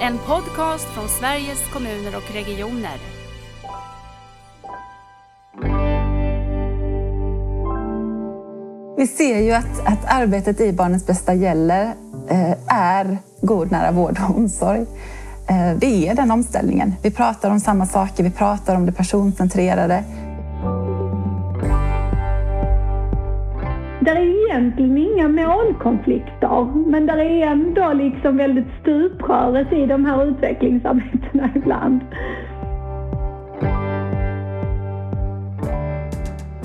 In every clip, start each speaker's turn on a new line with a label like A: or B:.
A: En podcast från Sveriges kommuner och regioner.
B: Vi ser ju att, att arbetet i Barnens bästa gäller eh, är god nära vård och omsorg. Eh, det är den omställningen. Vi pratar om samma saker, vi pratar om det personcentrerade.
C: Egentligen inga målkonflikter, men det är ändå liksom väldigt stupröret i de här utvecklingsarbetena ibland.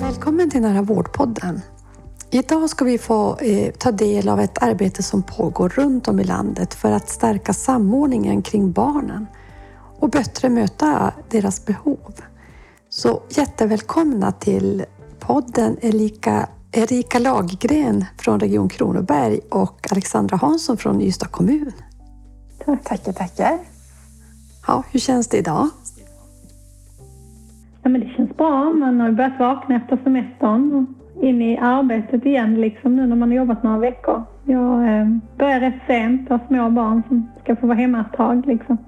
D: Välkommen till Nära vårdpodden. Idag ska vi få eh, ta del av ett arbete som pågår runt om i landet för att stärka samordningen kring barnen och bättre möta deras behov. Så jättevälkomna till podden Erika, Erika Laggren från Region Kronoberg och Alexandra Hansson från Ystad kommun.
B: Tackar, tackar.
D: Ja, hur känns det idag?
C: Ja, men det känns bra. Man har börjat vakna efter semestern in i arbetet igen liksom nu när man har jobbat några veckor. Jag eh, börjar rätt sent, har små barn som ska få vara hemma ett tag liksom.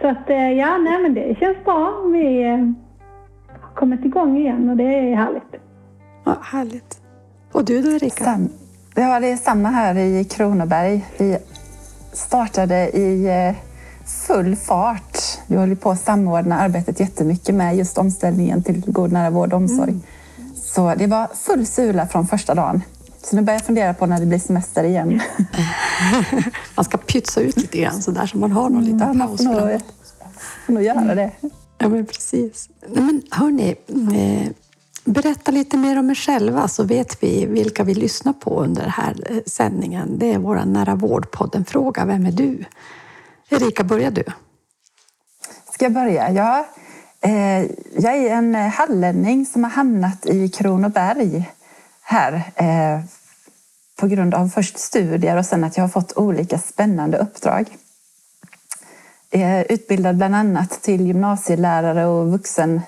C: Så att eh, ja, nej men det känns bra. Vi eh, har kommit igång igen och det är härligt.
D: Ja, härligt. Och du då Erika?
B: Sam, ja, det är samma här i Kronoberg. Vi startade i eh, full fart. Vi håller på att samordna arbetet jättemycket med just omställningen till god nära vård och omsorg. Mm. Så det var full sula från första dagen. Så nu börjar jag fundera på när det blir semester igen.
D: man ska pytsa ut lite grann sådär så man har någon liten
B: mm, paus. Man får nog, får nog göra det.
D: Ja, men precis. Men hörni, eh, berätta lite mer om er själva så vet vi vilka vi lyssnar på under den här eh, sändningen. Det är vår Nära vårdpodden-fråga. Vem är du? Erika, börjar du?
B: Ska jag börja? Ja, eh, jag är en hallänning som har hamnat i Kronoberg här eh, på grund av först studier och sen att jag har fått olika spännande uppdrag. Jag är utbildad bland annat till gymnasielärare och vuxen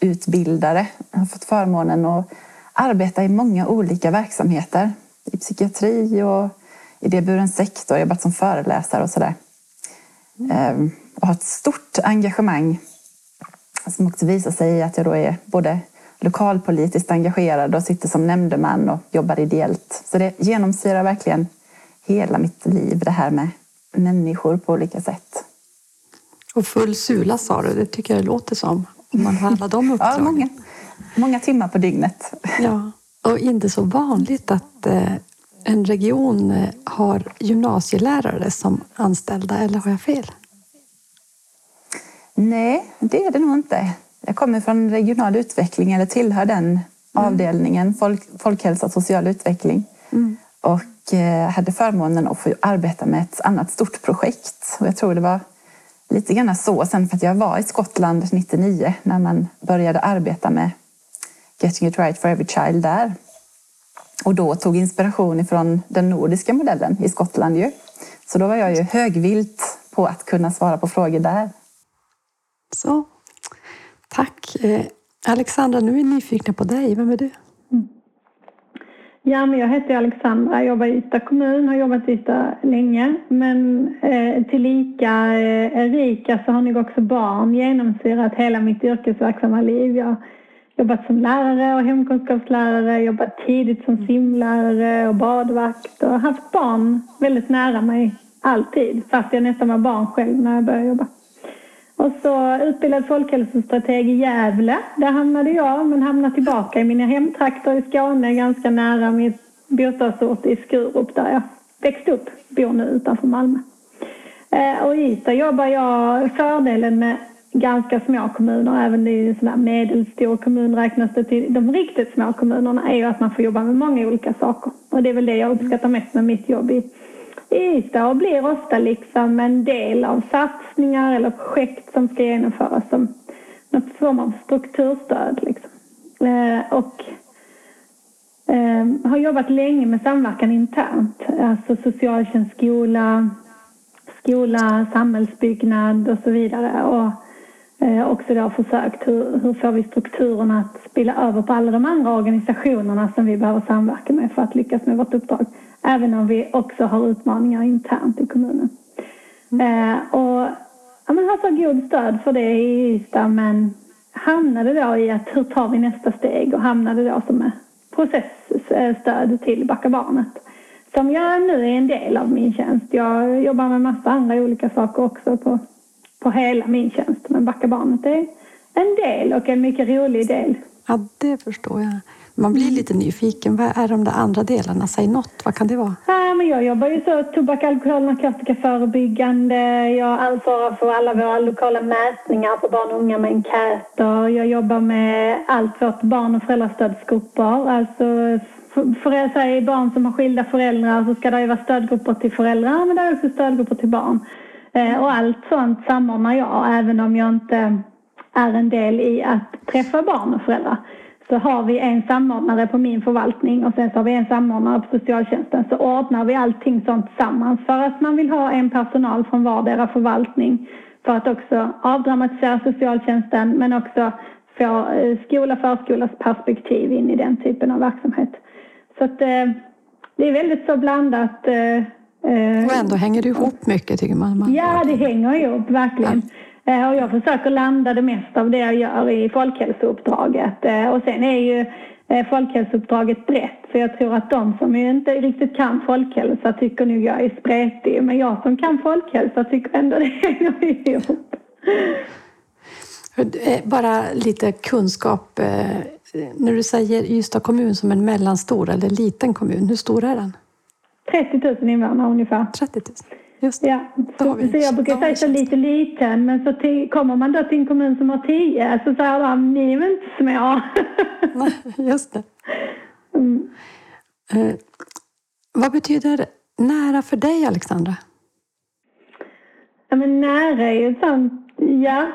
B: utbildare, Jag har fått förmånen att arbeta i många olika verksamheter. I psykiatri och idéburen sektor, jobbat som föreläsare och sådär. Mm. Och har ett stort engagemang som också visar sig i att jag då är både lokalpolitiskt engagerad och sitter som nämndeman och jobbar ideellt. Så det genomsyrar verkligen hela mitt liv, det här med människor på olika sätt.
D: Och full sula sa du, det tycker jag det låter som. Om man har alla de uppdragen.
B: ja, många, många timmar på dygnet.
D: Ja, och inte så vanligt att eh, en region eh, har gymnasielärare som anställda, eller har jag fel?
B: Nej, det är det nog inte. Jag kommer från regional utveckling eller tillhör den mm. avdelningen, folk, folkhälsa och social utveckling. Mm. Och eh, hade förmånen att få arbeta med ett annat stort projekt. Och jag tror det var lite grann så sen för att jag var i Skottland 99 när man började arbeta med Getting it right for every child där. Och då tog inspiration ifrån den nordiska modellen i Skottland ju. Så då var jag ju högvilt på att kunna svara på frågor där.
D: Så, tack. Eh, Alexandra, nu är vi nyfikna på dig. Vem är du?
C: Ja, men jag heter Alexandra, jag jobbar i Ystad kommun, har jobbat i Ystad länge. Men eh, tillika eh, Erika så alltså har nog också barn genomsyrat hela mitt yrkesverksamma liv. Jag har jobbat som lärare och hemkunskapslärare, jobbat tidigt som simlärare och badvakt och haft barn väldigt nära mig alltid, fast jag nästan var barn själv när jag började jobba. Och så utbildad folkhälsostrateg i Gävle. Där hamnade jag, men hamnade tillbaka i mina hemtrakter i Skåne, ganska nära min bostadsort i Skurup där jag växte upp, bor nu utanför Malmö. Eh, och i Ystad jobbar jag, fördelen med ganska små kommuner, även i en sån här medelstor kommun räknas det till de riktigt små kommunerna, är ju att man får jobba med många olika saker. Och det är väl det jag uppskattar mest med mitt jobb i Ystad och blir ofta liksom en del av satsningar eller projekt som ska genomföras som något form av strukturstöd. Liksom. Eh, och eh, har jobbat länge med samverkan internt, alltså socialtjänst, skola, skola, samhällsbyggnad och så vidare. Och eh, också då försökt hur, hur får vi strukturerna att spilla över på alla de andra organisationerna som vi behöver samverka med för att lyckas med vårt uppdrag även om vi också har utmaningar internt i kommunen. Eh, och ja, men har så god stöd för det i Ystad men hamnade då i att hur tar vi nästa steg och hamnade då som processstöd till Backa barnet. Som jag nu är en del av min tjänst. Jag jobbar med massa andra olika saker också på, på hela min tjänst. Men Backa barnet är en del och en mycket rolig del.
D: Ja, det förstår jag. Man blir lite nyfiken. Vad är de där andra delarna? Säg något. Vad kan det vara?
C: Ja, men jag jobbar ju så tobak, alkohol, narkotikaförebyggande. Jag ansvarar för alla våra lokala mätningar för barn och unga med enkäter. Jag jobbar med allt vårt barn och föräldrastödsgrupper. Alltså för att säga barn som har skilda föräldrar så ska det ju vara stödgrupper till föräldrar men det är också stödgrupper till barn. Eh, och allt sånt samordnar jag även om jag inte är en del i att träffa barn och föräldrar så har vi en samordnare på min förvaltning och sen så har vi en samordnare på socialtjänsten så ordnar vi allting sånt tillsammans för att man vill ha en personal från vardera förvaltning för att också avdramatisera socialtjänsten men också få eh, skola förskolas perspektiv in i den typen av verksamhet. Så att eh, det är väldigt så blandat. Eh,
D: och ändå hänger det ihop mycket tycker man.
C: Ja, det hänger ihop verkligen. Ja. Eh, och jag försöker landa det mesta av det jag gör i folkhälsouppdraget. Eh, och sen är ju eh, folkhälsouppdraget brett. För jag tror att de som inte riktigt kan folkhälsa tycker nog jag är spretig. Men jag som kan folkhälsa tycker ändå det hänger ihop.
D: Bara lite kunskap. När du säger Ystad kommun som en mellanstor eller liten kommun, hur stor är den?
C: 30 000 invånare ungefär.
D: 30 000. Just
C: Ja, så, så jag brukar säga så lite liten, men så till, kommer man då till en kommun som har tio så säger de, ni är väl inte små?
D: Just det. Mm. Eh, vad betyder nära för dig, Alexandra?
C: Ja, men nära är ju sånt ja,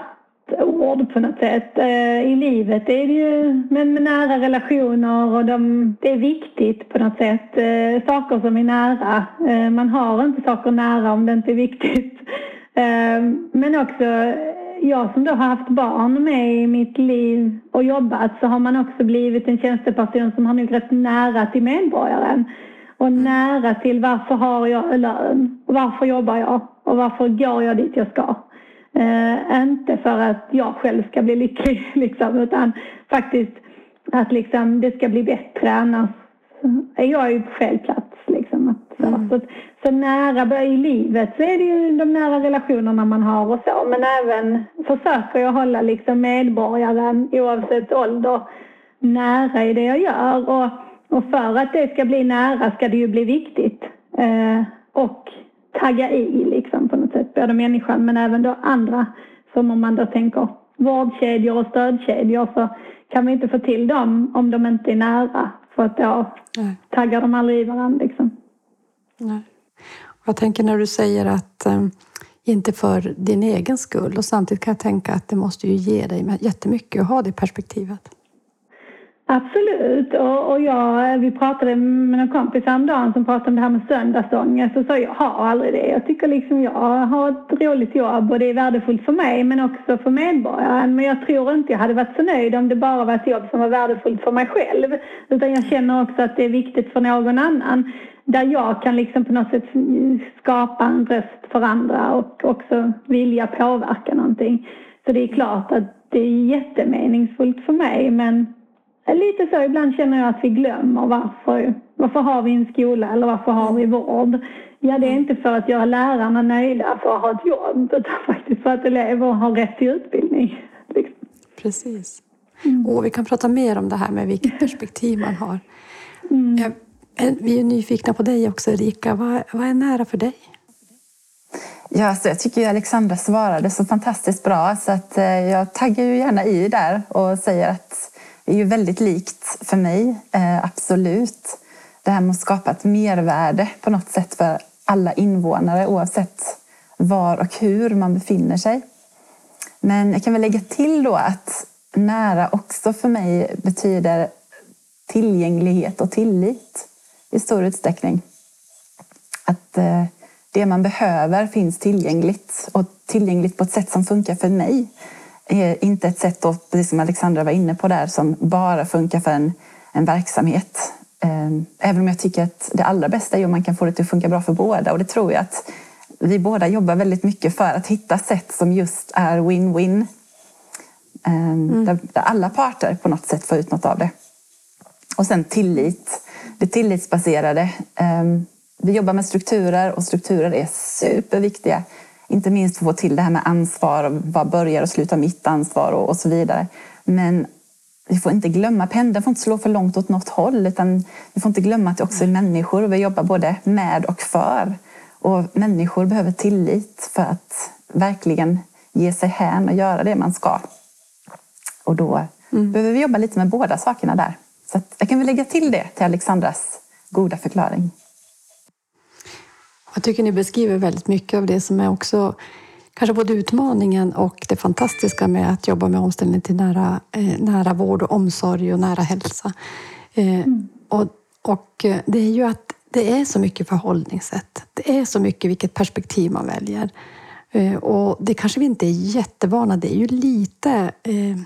C: ord på något sätt. Eh, I livet är det ju men med nära relationer och de, det är viktigt på något sätt. Eh, saker som är nära. Eh, man har inte saker nära om det inte är viktigt. Men också jag som då har haft barn med i mitt liv och jobbat så har man också blivit en tjänsteperson som har nog rätt nära till medborgaren. Och nära till varför har jag lön? Varför jobbar jag? Och varför går jag dit jag ska? Eh, inte för att jag själv ska bli lycklig liksom, utan faktiskt att liksom, det ska bli bättre annars är jag ju på fel plats. Liksom. Att, så, mm. så, så, nära i livet så är det ju de nära relationerna man har och så men även försöker jag hålla liksom medborgaren oavsett ålder nära i det jag gör och, och för att det ska bli nära ska det ju bli viktigt. Eh, och tagga i liksom på något både människan men även då andra som om man då tänker vårdkedjor och stödkedjor så kan vi inte få till dem om de inte är nära för att då Nej. taggar de aldrig i varandra liksom.
D: Nej. Jag tänker när du säger att um, inte för din egen skull och samtidigt kan jag tänka att det måste ju ge dig jättemycket att ha det perspektivet.
C: Absolut. Och, och jag, eh, vi pratade med en kompis häromdagen som pratade om det här med söndagsångest och sa jag har aldrig det. Jag tycker liksom jag har ett roligt jobb och det är värdefullt för mig men också för medborgaren. Men jag tror inte jag hade varit så nöjd om det bara var ett jobb som var värdefullt för mig själv. Utan jag känner också att det är viktigt för någon annan. Där jag kan liksom på något sätt skapa en röst för andra och också vilja påverka någonting. Så det är klart att det är jättemeningsfullt för mig men Lite så, ibland känner jag att vi glömmer varför. Varför har vi en skola eller varför har vi vård? Ja, det är inte för att göra lärarna nöjda för att ha ett jobb utan faktiskt för att elever har rätt till utbildning. Liksom.
D: Precis. Mm. Och vi kan prata mer om det här med vilket perspektiv man har. Mm. Vi är nyfikna på dig också, Erika. Vad, vad är nära för dig?
B: Ja, så jag tycker ju Alexandra svarade så fantastiskt bra så att eh, jag taggar ju gärna i där och säger att är ju väldigt likt för mig, eh, absolut. Det här med att skapa ett mervärde på något sätt för alla invånare oavsett var och hur man befinner sig. Men jag kan väl lägga till då att nära också för mig betyder tillgänglighet och tillit i stor utsträckning. Att eh, det man behöver finns tillgängligt och tillgängligt på ett sätt som funkar för mig är inte ett sätt, då, precis som Alexandra var inne på där, som bara funkar för en, en verksamhet. Ehm, även om jag tycker att det allra bästa är om man kan få det att funka bra för båda och det tror jag att vi båda jobbar väldigt mycket för att hitta sätt som just är win-win. Mm. Där, där, alla parter på något sätt får ut något av det. Och sen tillit. Det tillitsbaserade. Um, vi jobbar med strukturer och strukturer är superviktiga. Inte minst att få till det här med ansvar vad börjar och slutar mitt ansvar och, och så vidare. Men vi får inte glömma, pendeln får inte slå för långt åt något håll utan vi får inte glömma att det också är människor och vi jobbar både med och för. Och människor behöver tillit för att verkligen ge sig hän och göra det man ska. Och då mm. behöver vi jobba lite med båda sakerna där. Så jag kan väl lägga till det till Alexandras goda förklaring.
D: Jag tycker ni beskriver väldigt mycket av det som är också kanske både utmaningen och det fantastiska med att jobba med omställning till nära, eh, nära vård och omsorg och nära hälsa. Eh, mm. och, och eh, det är ju att det är så mycket förhållningssätt. Det är så mycket vilket perspektiv man väljer. Eh, och det kanske vi inte är jättevana Det är ju lite eh,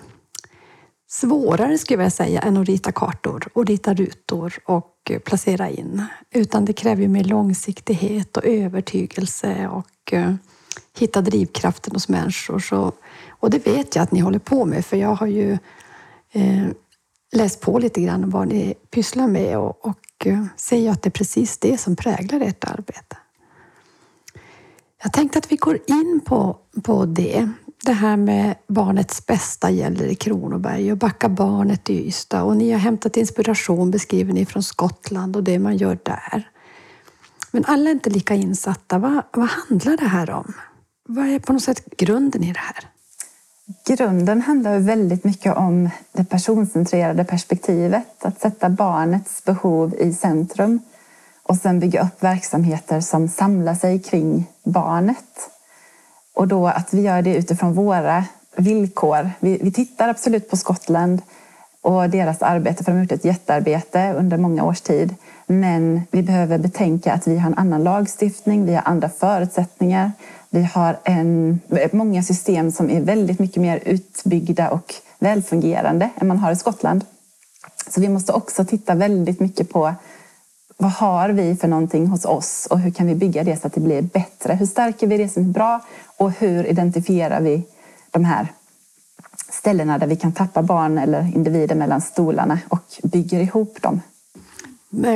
D: svårare skulle jag säga än att rita kartor och rita rutor och placera in. Utan det kräver ju mer långsiktighet och övertygelse och eh, hitta drivkraften hos människor. Så, och det vet jag att ni håller på med för jag har ju eh, läst på lite grann om vad ni pysslar med och, och eh, ser ju att det är precis det som präglar ert arbete. Jag tänkte att vi går in på, på det. Det här med barnets bästa gäller i Kronoberg och Backa barnet i Ystad. Och ni har hämtat inspiration, beskriver ni, från Skottland och det man gör där. Men alla är inte lika insatta. Vad, vad handlar det här om? Vad är på något sätt grunden i det här?
B: Grunden handlar väldigt mycket om det personcentrerade perspektivet. Att sätta barnets behov i centrum och sen bygga upp verksamheter som samlar sig kring barnet. Och då att vi gör det utifrån våra villkor. Vi, vi tittar absolut på Skottland och deras arbete, för de har gjort ett jättearbete under många års tid. Men vi behöver betänka att vi har en annan lagstiftning, vi har andra förutsättningar. Vi har en, många system som är väldigt mycket mer utbyggda och välfungerande än man har i Skottland. Så vi måste också titta väldigt mycket på vad har vi för någonting hos oss och hur kan vi bygga det så att det blir bättre? Hur stärker vi det som är bra och hur identifierar vi de här ställena där vi kan tappa barn eller individer mellan stolarna och bygger ihop dem?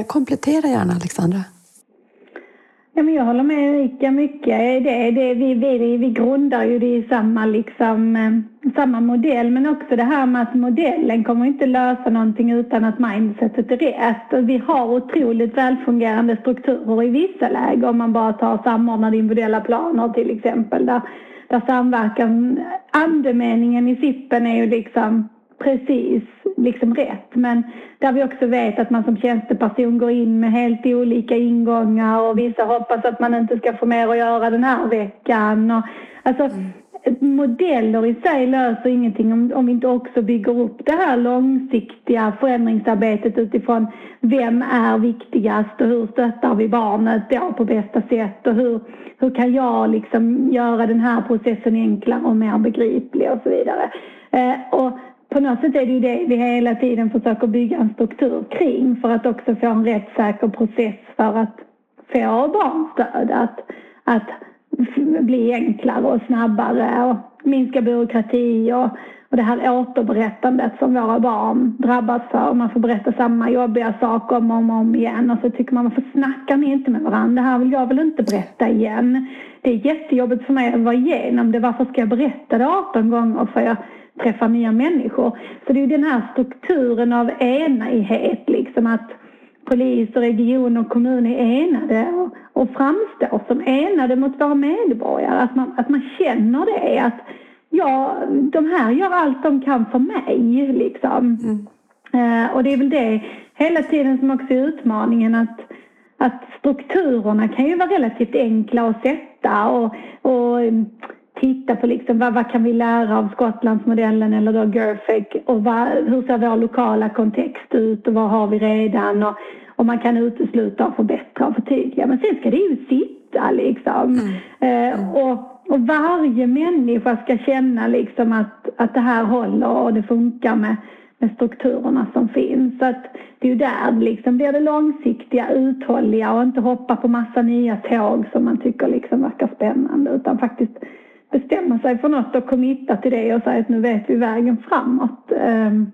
D: Komplettera gärna Alexandra.
C: Ja, men jag håller med Erika mycket. Det, det, vi, vi, vi grundar ju det i samma, liksom, eh, samma modell men också det här med att modellen kommer inte lösa någonting utan att mindsetet är rätt. Och vi har otroligt välfungerande strukturer i vissa lägen om man bara tar samordnade individuella planer till exempel där, där samverkan, andemeningen i SIPen är ju liksom precis liksom rätt. Men där vi också vet att man som tjänsteperson går in med helt olika ingångar och vissa hoppas att man inte ska få mer att göra den här veckan. Och, alltså, mm. Modeller i sig löser ingenting om, om vi inte också bygger upp det här långsiktiga förändringsarbetet utifrån vem är viktigast och hur stöttar vi barnet då på bästa sätt och hur, hur kan jag liksom göra den här processen enklare och mer begriplig och så vidare. Eh, och på något sätt är det ju det vi hela tiden försöker bygga en struktur kring för att också få en rättssäker process för att få barnstöd. Att, att bli enklare och snabbare och minska byråkrati och, och det här återberättandet som våra barn drabbas för. Man får berätta samma jobbiga saker om och om, om igen och så tycker man varför snackar ni inte med varandra? Det här vill jag väl inte berätta igen. Det är jättejobbigt för mig att vara igenom det. Varför ska jag berätta det 18 gånger? För jag träffa nya människor. Så det är den här strukturen av enighet, liksom att polis och region och kommun är enade och, och framstår som enade mot våra medborgare. Att man, att man känner det, att ja, de här gör allt de kan för mig, liksom. Mm. Uh, och det är väl det hela tiden som också är utmaningen att att strukturerna kan ju vara relativt enkla att sätta och, och titta på liksom vad, vad kan vi lära av Skottlandsmodellen eller då GERFEC och vad, hur ser vår lokala kontext ut och vad har vi redan och, och man kan utesluta och förbättra och förtydliga. Men sen ska det ju sitta liksom. Mm. Eh, och, och varje människa ska känna liksom att, att det här håller och det funkar med, med strukturerna som finns. Så att det är ju där liksom blir det långsiktiga, uthålliga och inte hoppa på massa nya tåg som man tycker liksom verkar spännande utan faktiskt bestämma sig för något och committa till det och säga att nu vet vi vägen framåt. Ehm,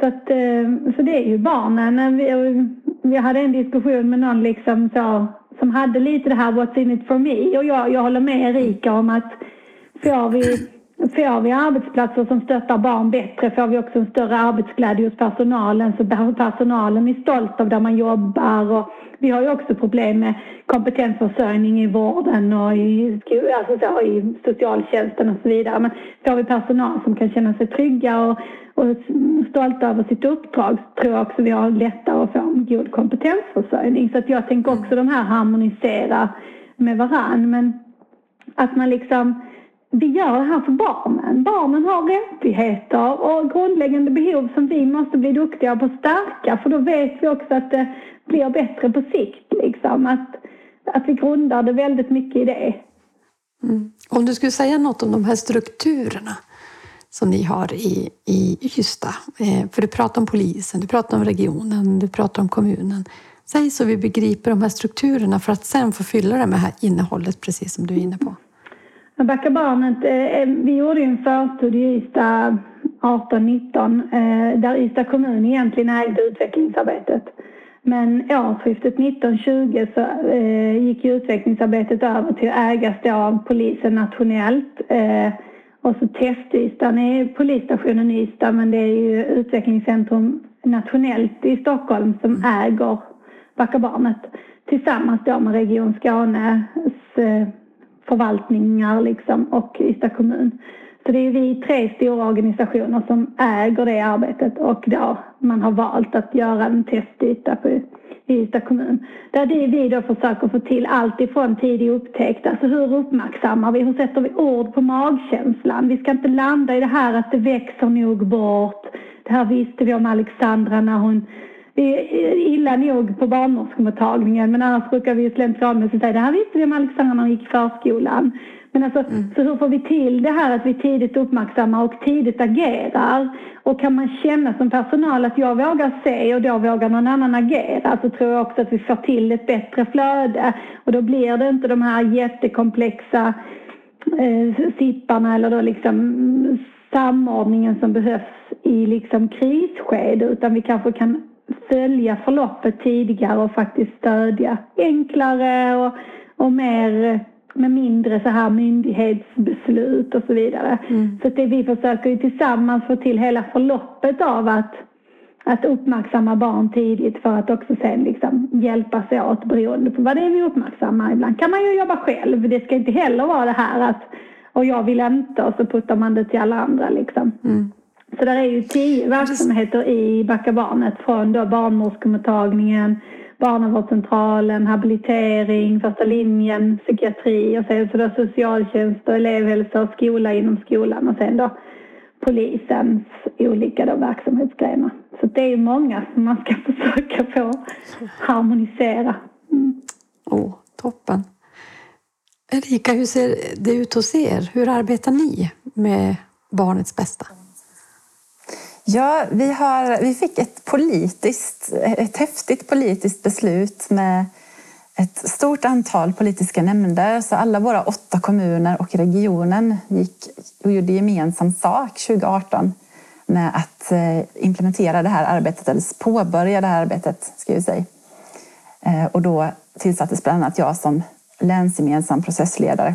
C: så, att, ehm, så det är ju barnen. Vi, vi hade en diskussion med någon liksom så, som hade lite det här what's in it for me och jag, jag håller med Erika om att får vi Får vi arbetsplatser som stöttar barn bättre får vi också en större arbetsglädje hos personalen så personalen är stolt av där man jobbar. Och vi har ju också problem med kompetensförsörjning i vården och i, alltså så, i socialtjänsten och så vidare. Men får vi personal som kan känna sig trygga och, och stolta över sitt uppdrag så tror jag också vi har lättare att få en god kompetensförsörjning. Så att jag tänker också de här harmonisera med varann. Men att man liksom vi gör det här för barnen. Barnen har rättigheter och grundläggande behov som vi måste bli duktiga på att stärka för då vet vi också att det blir bättre på sikt. Liksom. Att, att vi grundar det väldigt mycket i det.
D: Mm. Om du skulle säga något om de här strukturerna som ni har i, i Ystad. Eh, för du pratar om polisen, du pratar om regionen, du pratar om kommunen. Säg så vi begriper de här strukturerna för att sen få fylla det med det här innehållet precis som du är inne på.
C: Backa barnet, eh, eh, vi gjorde en förstudie i Ystad 18-19 eh, där Ystad kommun egentligen ägde utvecklingsarbetet. Men årsskiftet 1920 så gick utvecklingsarbetet över till att ägas av polisen nationellt. Och så testystan är polisstationen i Ystad men det är ju utvecklingscentrum nationellt i Stockholm som äger Backa barnet tillsammans då med Region Skånes förvaltningar liksom och Ystad kommun. Så det är vi tre stora organisationer som äger det arbetet och då man har valt att göra en testyta på, i Ystad kommun. Där det vi då försöker få till allt ifrån tidig upptäckt, alltså hur uppmärksammar vi, hur sätter vi ord på magkänslan? Vi ska inte landa i det här att det växer nog bort. Det här visste vi om Alexandra när hon illa nog på barnmorskemottagningen men annars brukar vi slentrianmässigt säga det här visste vi om Alexandra när hon gick i förskolan. Men alltså, mm. så hur får vi till det här att vi tidigt uppmärksammar och tidigt agerar? Och kan man känna som personal att jag vågar se och då vågar någon annan agera så tror jag också att vi får till ett bättre flöde och då blir det inte de här jättekomplexa eh, sipparna eller då liksom samordningen som behövs i liksom krisskede utan vi kanske kan följa förloppet tidigare och faktiskt stödja enklare och, och mer med mindre så här myndighetsbeslut och så vidare. Mm. Så det vi försöker ju tillsammans få till hela förloppet av att, att uppmärksamma barn tidigt för att också sen liksom hjälpas åt beroende på vad det är vi uppmärksammar. Ibland kan man ju jobba själv. Det ska inte heller vara det här att och jag vill inte och så puttar man det till alla andra liksom. Mm. Så där är ju tio verksamheter i Backa barnet från då barnmorskemottagningen, barnavårdscentralen, habilitering, första linjen, psykiatri och sen så då socialtjänst och elevhälsa och skola inom skolan och sen då polisens olika då verksamhetsgrenar. Så det är många som man ska försöka få harmonisera.
D: Mm. Oh, toppen. Erika, hur ser det ut hos er? Hur arbetar ni med barnets bästa?
B: Ja, vi, har, vi fick ett politiskt, ett häftigt politiskt beslut med ett stort antal politiska nämnder. Så alla våra åtta kommuner och regionen gick och gjorde gemensam sak 2018 med att eh, implementera det här arbetet, eller påbörja det här arbetet, ska vi säga. Eh, och då tillsattes bland annat jag som länsgemensam processledare.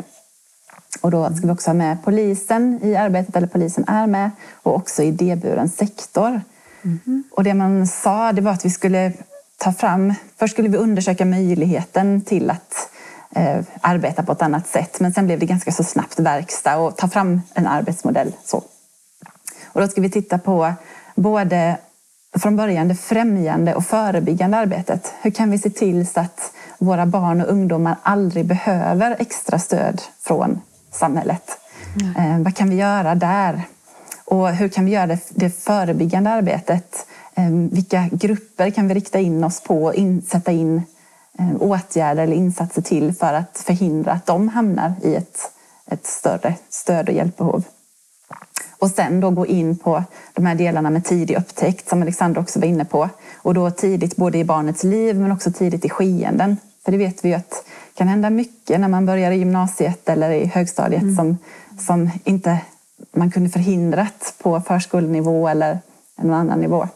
B: Och då ska vi också ha med polisen i arbetet, eller polisen är med, och också idéburen sektor. Mm. Och det man sa det var att vi skulle ta fram, först skulle vi undersöka möjligheten till att eh, arbeta på ett annat sätt, men sen blev det ganska så snabbt verkstad och ta fram en arbetsmodell. Så. Och då ska vi titta på både från början det främjande och förebyggande arbetet. Hur kan vi se till så att våra barn och ungdomar aldrig behöver extra stöd från samhället. Mm. vad kan vi göra där? Och hur kan vi göra det, det förebyggande arbetet? Eh, vilka grupper kan vi rikta in oss på och in, sätta in eh, åtgärder eller insatser till för att förhindra att de hamnar i ett, ett större stöd och hjälpbehov? Och sen då gå in på de här delarna med tidig upptäckt som Alexandra också var inne på. Och då tidigt både i barnets liv men också tidigt i skeenden. För det vet vi ju att kan hända mycket när man börjar i gymnasiet eller i högstadiet mm. som, som inte man kunde förhindrat på förskolenivå eller någon annan nivå.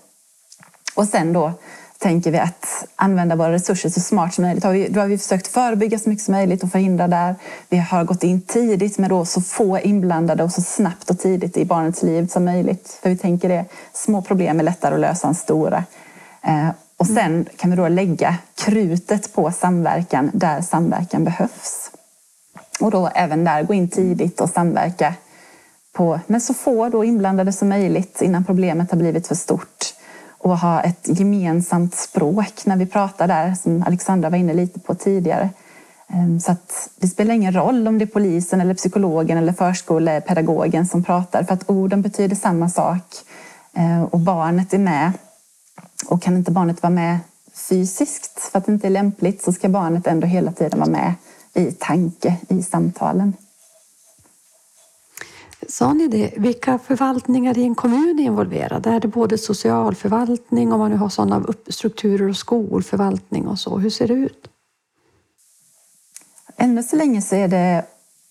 B: Och sen då tänker vi att använda våra resurser så smart som möjligt. Då har vi försökt förebygga så mycket som möjligt och förhindra där. Vi har gått in tidigt med då så få inblandade och så snabbt och tidigt i barnets liv som möjligt. För vi tänker det, små problem är lättare att lösa än stora. Eh, och sen kan vi då lägga krutet på samverkan där samverkan behövs. Och då även där gå in tidigt och samverka på, med så få då inblandade som möjligt innan problemet har blivit för stort och ha ett gemensamt språk när vi pratar där, som Alexandra var inne lite på tidigare. Ehm, så att det spelar ingen roll om det är polisen, eller psykologen eller förskolepedagogen som pratar för att orden betyder samma sak ehm, och barnet är med. Och kan inte barnet vara med fysiskt för att det inte är lämpligt så ska barnet ändå hela tiden vara med i tanke i samtalen.
D: Sa ni det? Vilka förvaltningar i en kommun är involverade? Är det både socialförvaltning, om man nu har sådana strukturer, och skolförvaltning och så? Hur ser det ut?
B: Ännu så länge så är det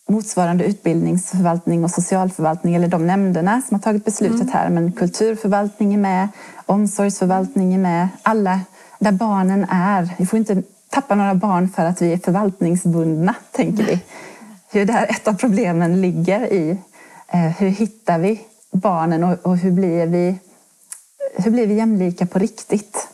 B: motsvarande utbildningsförvaltning och socialförvaltning eller de nämnderna som har tagit beslutet mm. här. Men kulturförvaltning är med, omsorgsförvaltning är med. Alla där barnen är. Vi får inte tappa några barn för att vi är förvaltningsbundna, tänker vi. Hur där ett av problemen ligger i Eh, hur hittar vi barnen och hur blir vi, hur blir vi jämlika på riktigt?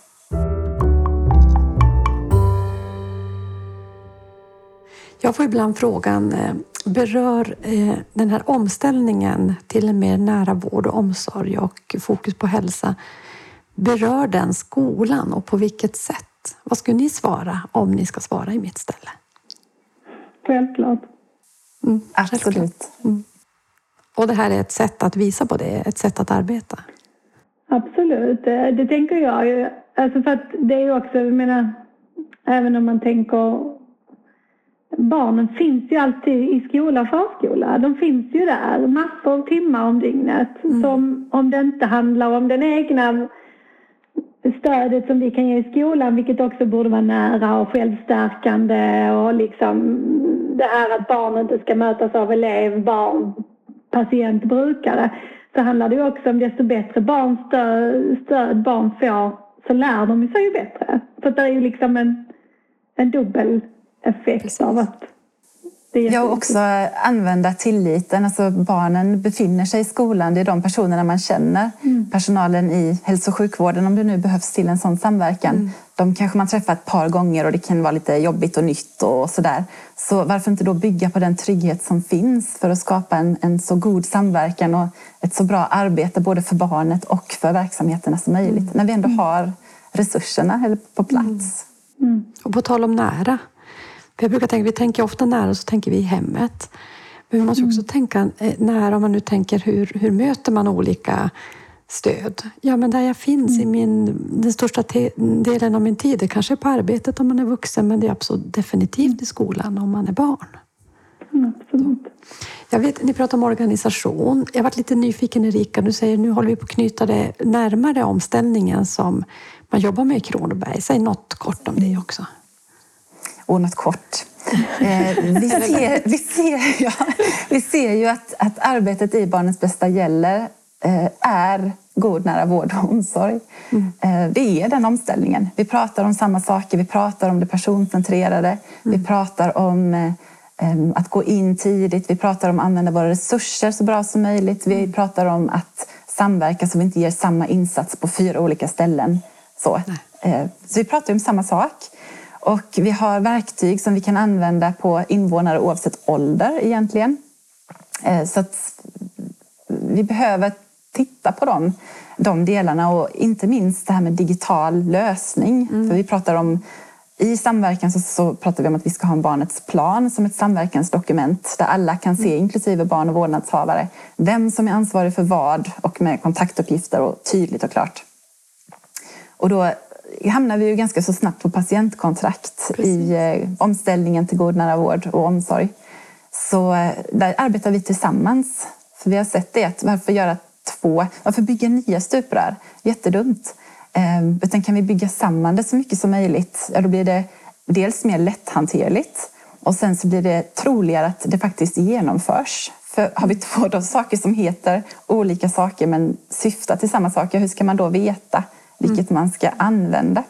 D: Jag får ibland frågan, eh, berör eh, den här omställningen till en mer nära vård och omsorg och fokus på hälsa, berör den skolan och på vilket sätt? Vad skulle ni svara om ni ska svara i mitt ställe?
C: Självklart.
B: Mm, Absolut. Mm.
D: Och det här är ett sätt att visa på det, ett sätt att arbeta?
C: Absolut, det, tänker jag. Alltså för att det är ju också, jag menar, även om man tänker Barnen finns ju alltid i skola och förskola. De finns ju där massor av timmar om dygnet. Mm. Som om det inte handlar om den egna stödet som vi kan ge i skolan, vilket också borde vara nära och självstärkande och liksom det här att barn inte ska mötas av elev, barn patient, brukare, så handlar det ju också om desto bättre barnstöd, stöd barn får så lär de sig ju bättre. Så det är ju liksom en, en dubbel effekt Precis. av att
B: Ja, och också använda tilliten. Alltså barnen befinner sig i skolan. Det är de personerna man känner. Mm. Personalen i hälso och sjukvården, om det nu behövs till en sån samverkan. Mm. De kanske man träffar ett par gånger och det kan vara lite jobbigt och nytt och sådär. Så varför inte då bygga på den trygghet som finns för att skapa en, en så god samverkan och ett så bra arbete både för barnet och för verksamheterna som möjligt. Mm. När vi ändå har resurserna på plats.
D: Mm. Mm. Och på tal om nära. För jag brukar tänka, vi tänker ofta nära så tänker vi i hemmet. Men vi måste också mm. tänka eh, nära om man nu tänker hur, hur möter man olika stöd? Ja, men där jag finns mm. i min, den största delen av min tid, det kanske är på arbetet om man är vuxen, men det är absolut definitivt i skolan om man är barn.
C: Mm, absolut.
D: Jag vet, ni pratar om organisation. Jag varit lite nyfiken Erika, du säger nu håller vi på att knyta det närmare omställningen som man jobbar med i Kronoberg. Säg något kort om det också
B: och något kort. Eh, vi, ser, vi, ser, ja, vi ser ju att, att arbetet i Barnens bästa gäller eh, är god nära vård och omsorg. Mm. Eh, det är den omställningen. Vi pratar om samma saker. Vi pratar om det personcentrerade. Mm. Vi pratar om att gå in tidigt. Vi pratar om att använda våra resurser så bra som möjligt. Vi mm. pratar om att samverka så vi inte ger samma insats på fyra olika ställen. Så, så vi pratar om samma sak. Och vi har verktyg som vi kan använda på invånare oavsett ålder egentligen. Eh, så att vi behöver titta på dem, de delarna och inte minst det här med digital lösning. Mm. För vi pratar om i samverkan så, så, pratar vi om att vi ska ha en barnets plan som ett samverkansdokument där alla kan se, mm. inklusive barn och vårdnadshavare, vem som är ansvarig för vad och med kontaktuppgifter och tydligt och klart. Och då hamnar vi ju ganska så snabbt på patientkontrakt Precis. i eh, omställningen till god nära vård och omsorg. Så eh, där arbetar vi tillsammans För vi har sett det, att varför göra två, varför bygga nya stuprör? Jättedumt. Eh, utan kan vi bygga samman det så mycket som möjligt, ja då blir det dels mer lätthanterligt och sen så blir det troligare att det faktiskt genomförs. För har vi två då saker som heter olika saker men syftar till samma saker, hur ska man då veta vilket man ska använda?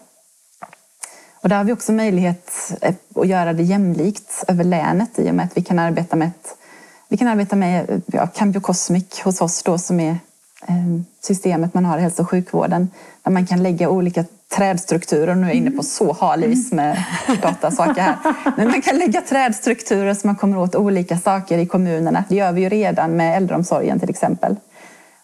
B: Och där har vi också möjlighet eh, att göra det jämlikt över länet i och med att vi kan arbeta med ett, vi kan arbeta med ja, Cambio Cosmic hos oss då som är eh, systemet man har i hälso och sjukvården där man kan lägga olika trädstrukturer. Nu är jag inne på så halis med datasaker här. Men man kan lägga trädstrukturer så man kommer åt olika saker i kommunerna. Det gör vi ju redan med äldreomsorgen till exempel.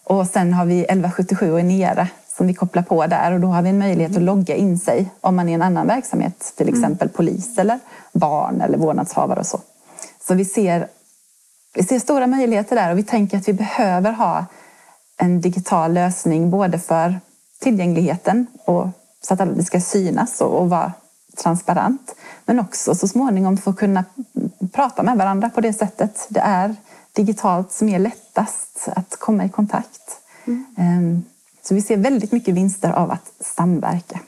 B: Och sen har vi 1177 och Enera som vi kopplar på där och då har vi en möjlighet att logga in sig om man är i en annan verksamhet, till exempel polis eller barn eller vårdnadshavare och så. Så vi ser, vi ser stora möjligheter där och vi tänker att vi behöver ha en digital lösning både för tillgängligheten och så att det ska synas och, och vara transparent. Men också så småningom få kunna prata med varandra på det sättet. Det är digitalt som är lättast att komma i kontakt. Mm. Så vi ser väldigt mycket vinster av att samverka.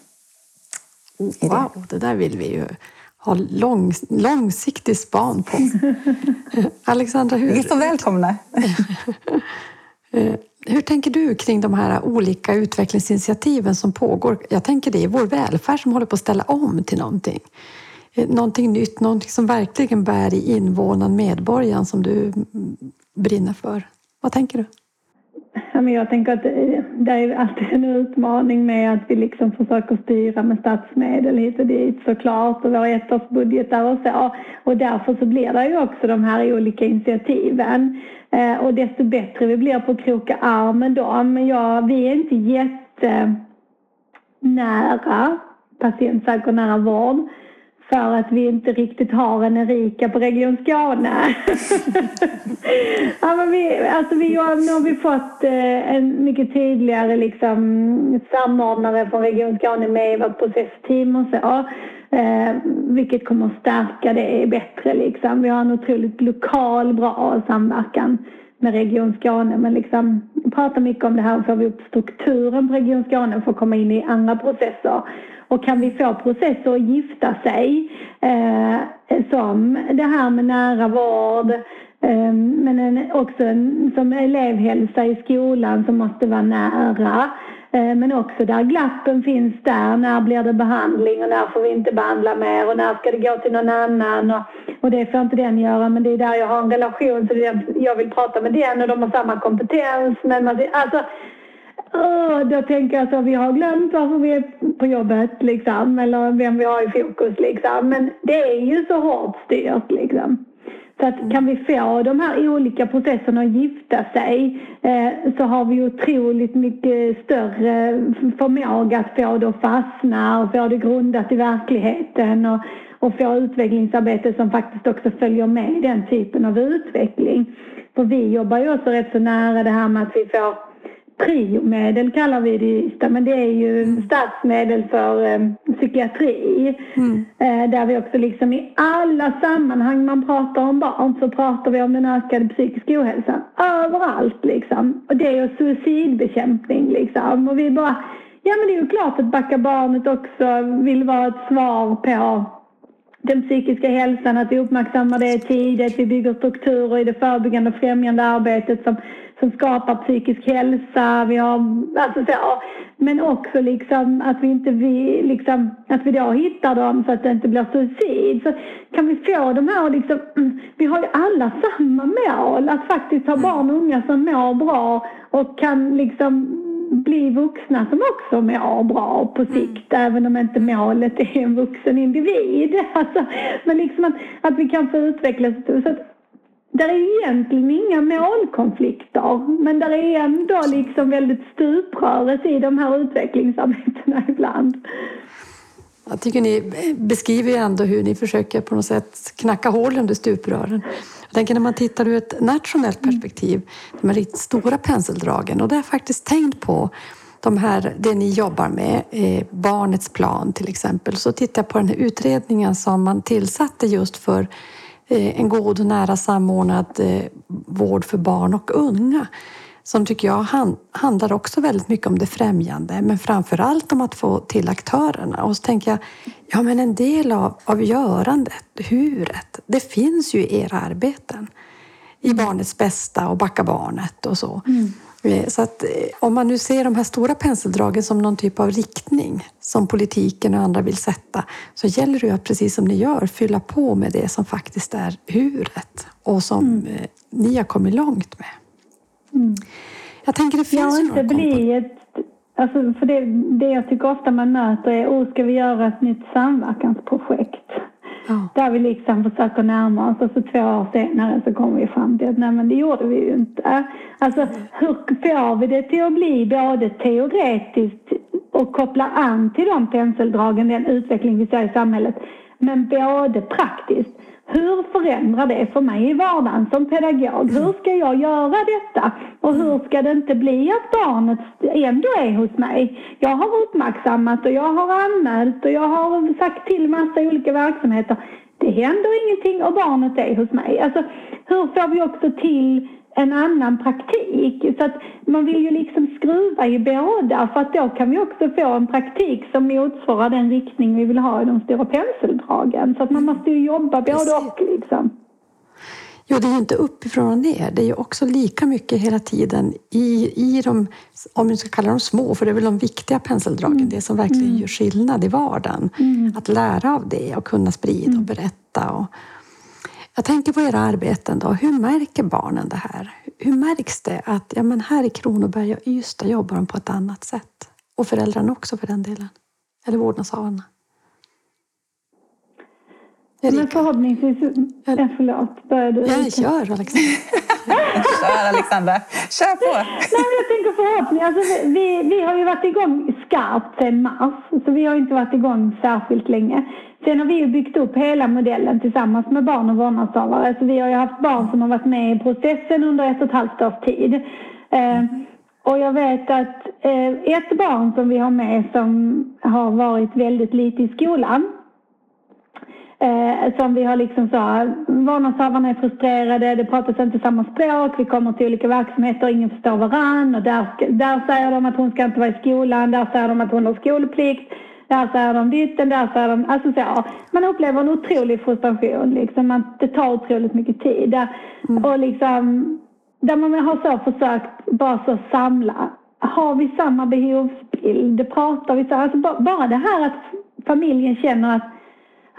D: Wow, det där vill vi ju ha lång, långsiktig span på. Alexandra, hur...
B: Ni är så välkomna.
D: Hur tänker du kring de här olika utvecklingsinitiativen som pågår? Jag tänker det är vår välfärd som håller på att ställa om till någonting. Eh, någonting nytt, någonting som verkligen bär i invånaren, medborgaren som du brinner för. Vad tänker du?
C: Jag tänker att eh, det är alltid en utmaning med att vi liksom försöker styra med statsmedel hit och dit såklart och våra ettårsbudgetar och så. Och därför så blir det ju också de här olika initiativen. Eh, och desto bättre vi blir på att kroka arm med dem. Ja, vi är inte jättenära patientsäker nära vård för att vi inte riktigt har en Erika på Region Skåne. ja, men vi, alltså vi nu har vi fått eh, en mycket tydligare liksom, samordnare från Region Skåne med i vårt processteam och så. Eh, vilket kommer att stärka det bättre. Liksom. Vi har en otroligt lokal bra samverkan med Region Skåne. Men liksom, vi pratar mycket om det här, får vi upp strukturen på Region Skåne för att komma in i andra processer. Och kan vi få processer att gifta sig, eh, som det här med nära vård, eh, men en, också en, som elevhälsa i skolan som måste vara nära. Eh, men också där glappen finns där. När blir det behandling och när får vi inte behandla mer och när ska det gå till någon annan? Och, och det får inte den göra men det är där jag har en relation så jag vill prata med den och de har samma kompetens. Men man, alltså, Oh, då tänker jag så, vi har glömt varför vi är på jobbet liksom, eller vem vi har i fokus liksom. Men det är ju så hårt styrt liksom. Så att kan vi få de här olika processerna att gifta sig eh, så har vi otroligt mycket större förmåga att få det att fastna och få det grundat i verkligheten och, och få utvecklingsarbete som faktiskt också följer med den typen av utveckling. För vi jobbar ju också rätt så nära det här med att vi får priomedel kallar vi det men det är ju mm. statsmedel för eh, psykiatri. Mm. Eh, där vi också liksom i alla sammanhang man pratar om barn så pratar vi om den ökade psykiska ohälsan. Överallt liksom. Och det är ju suicidbekämpning liksom. Och vi bara, ja men det är ju klart att Backa barnet också vill vara ett svar på den psykiska hälsan, att vi uppmärksammar det tidigt, vi bygger strukturer i det förebyggande och främjande arbetet som som skapar psykisk hälsa. Vi har, alltså så, men också liksom att vi inte vi, liksom, att vi då hittar dem så att det inte blir suicid. Så kan vi få de här liksom, mm, vi har ju alla samma mål, att faktiskt ha barn och unga som mår bra och kan liksom bli vuxna som också mår bra på sikt, mm. även om inte målet är en vuxen individ. Alltså, men liksom att, att vi kan få utvecklas. Så att, där är egentligen inga målkonflikter men där är ändå liksom väldigt stupröres i de här utvecklingsarbetena ibland.
D: Jag tycker ni beskriver ändå hur ni försöker på något sätt knacka hål under stuprören. Jag tänker när man tittar ur ett nationellt perspektiv, de här riktigt stora penseldragen och det har jag faktiskt tänkt på de här, det ni jobbar med, eh, Barnets plan till exempel, så tittar jag på den här utredningen som man tillsatte just för en god och nära samordnad eh, vård för barn och unga som tycker jag handlar också väldigt mycket om det främjande men framför allt om att få till aktörerna. Och så tänker jag, ja men en del av, av görandet, huret, det finns ju i era arbeten. I barnets bästa och backa barnet och så. Mm. Eh, så att eh, om man nu ser de här stora penseldragen som någon typ av riktning som politiken och andra vill sätta så gäller det ju att precis som ni gör fylla på med det som faktiskt är huret och som mm. Eh, ni har kommit långt med.
C: Mm.
D: Jag tänker det finns
C: ja, ju inte bli ett, alltså för det, det jag tycker ofta man möter är, oh, ska vi göra ett nytt samverkansprojekt? Ja. Där vi liksom försöker närma oss och så två år senare så kommer vi fram till att nej men det gjorde vi ju inte. Alltså hur får vi det till att bli både teoretiskt och koppla an till de penseldragen, den utveckling vi ser i samhället, men både praktiskt. Hur förändrar det för mig i vardagen som pedagog? Hur ska jag göra detta? Och hur ska det inte bli att barnet ändå är hos mig? Jag har uppmärksammat och jag har anmält och jag har sagt till massa olika verksamheter. Det händer ingenting och barnet är hos mig. Alltså, hur får vi också till en annan praktik. Så att man vill ju liksom skruva i båda för att då kan vi också få en praktik som motsvarar den riktning vi vill ha i de stora penseldragen. Så att man måste ju jobba både och liksom.
D: Jo, det är ju inte uppifrån och ner. Det är ju också lika mycket hela tiden i, i de, om vi ska kalla dem små, för det är väl de viktiga penseldragen, mm. det som verkligen mm. gör skillnad i vardagen. Mm. Att lära av det och kunna sprida och mm. berätta. Och, jag tänker på era arbeten då. Hur märker barnen det här? Hur märks det att ja, men här i Kronoberg och Ystad jobbar de på ett annat sätt? Och föräldrarna också för den delen. Eller vårdnadshavarna.
C: Men förhoppningsvis... Ja, förlåt, börjar du?
D: Ja, kör Alexandra.
B: kör Alexandra, kör på!
C: Nej, men jag tänker förhoppning. Alltså, vi, vi har ju varit igång skarpt sedan mars, så vi har inte varit igång särskilt länge. Sen har vi ju byggt upp hela modellen tillsammans med barn och vårdnadshavare. Så vi har ju haft barn som har varit med i processen under ett och ett halvt års tid. Eh, och jag vet att eh, ett barn som vi har med som har varit väldigt lite i skolan Eh, som vi har liksom så, vårdnadshavarna är frustrerade, det pratas inte samma språk, vi kommer till olika verksamheter, ingen förstår varann och där, där säger de att hon ska inte vara i skolan, där säger de att hon har skolplikt. Där säger de ditten, där säger de... Alltså så, man upplever en otrolig frustration. Liksom. Man, det tar otroligt mycket tid. Mm. och liksom, där man har så försökt bara så samla. Har vi samma behovsbild? Pratar vi så? Alltså bara det här att familjen känner att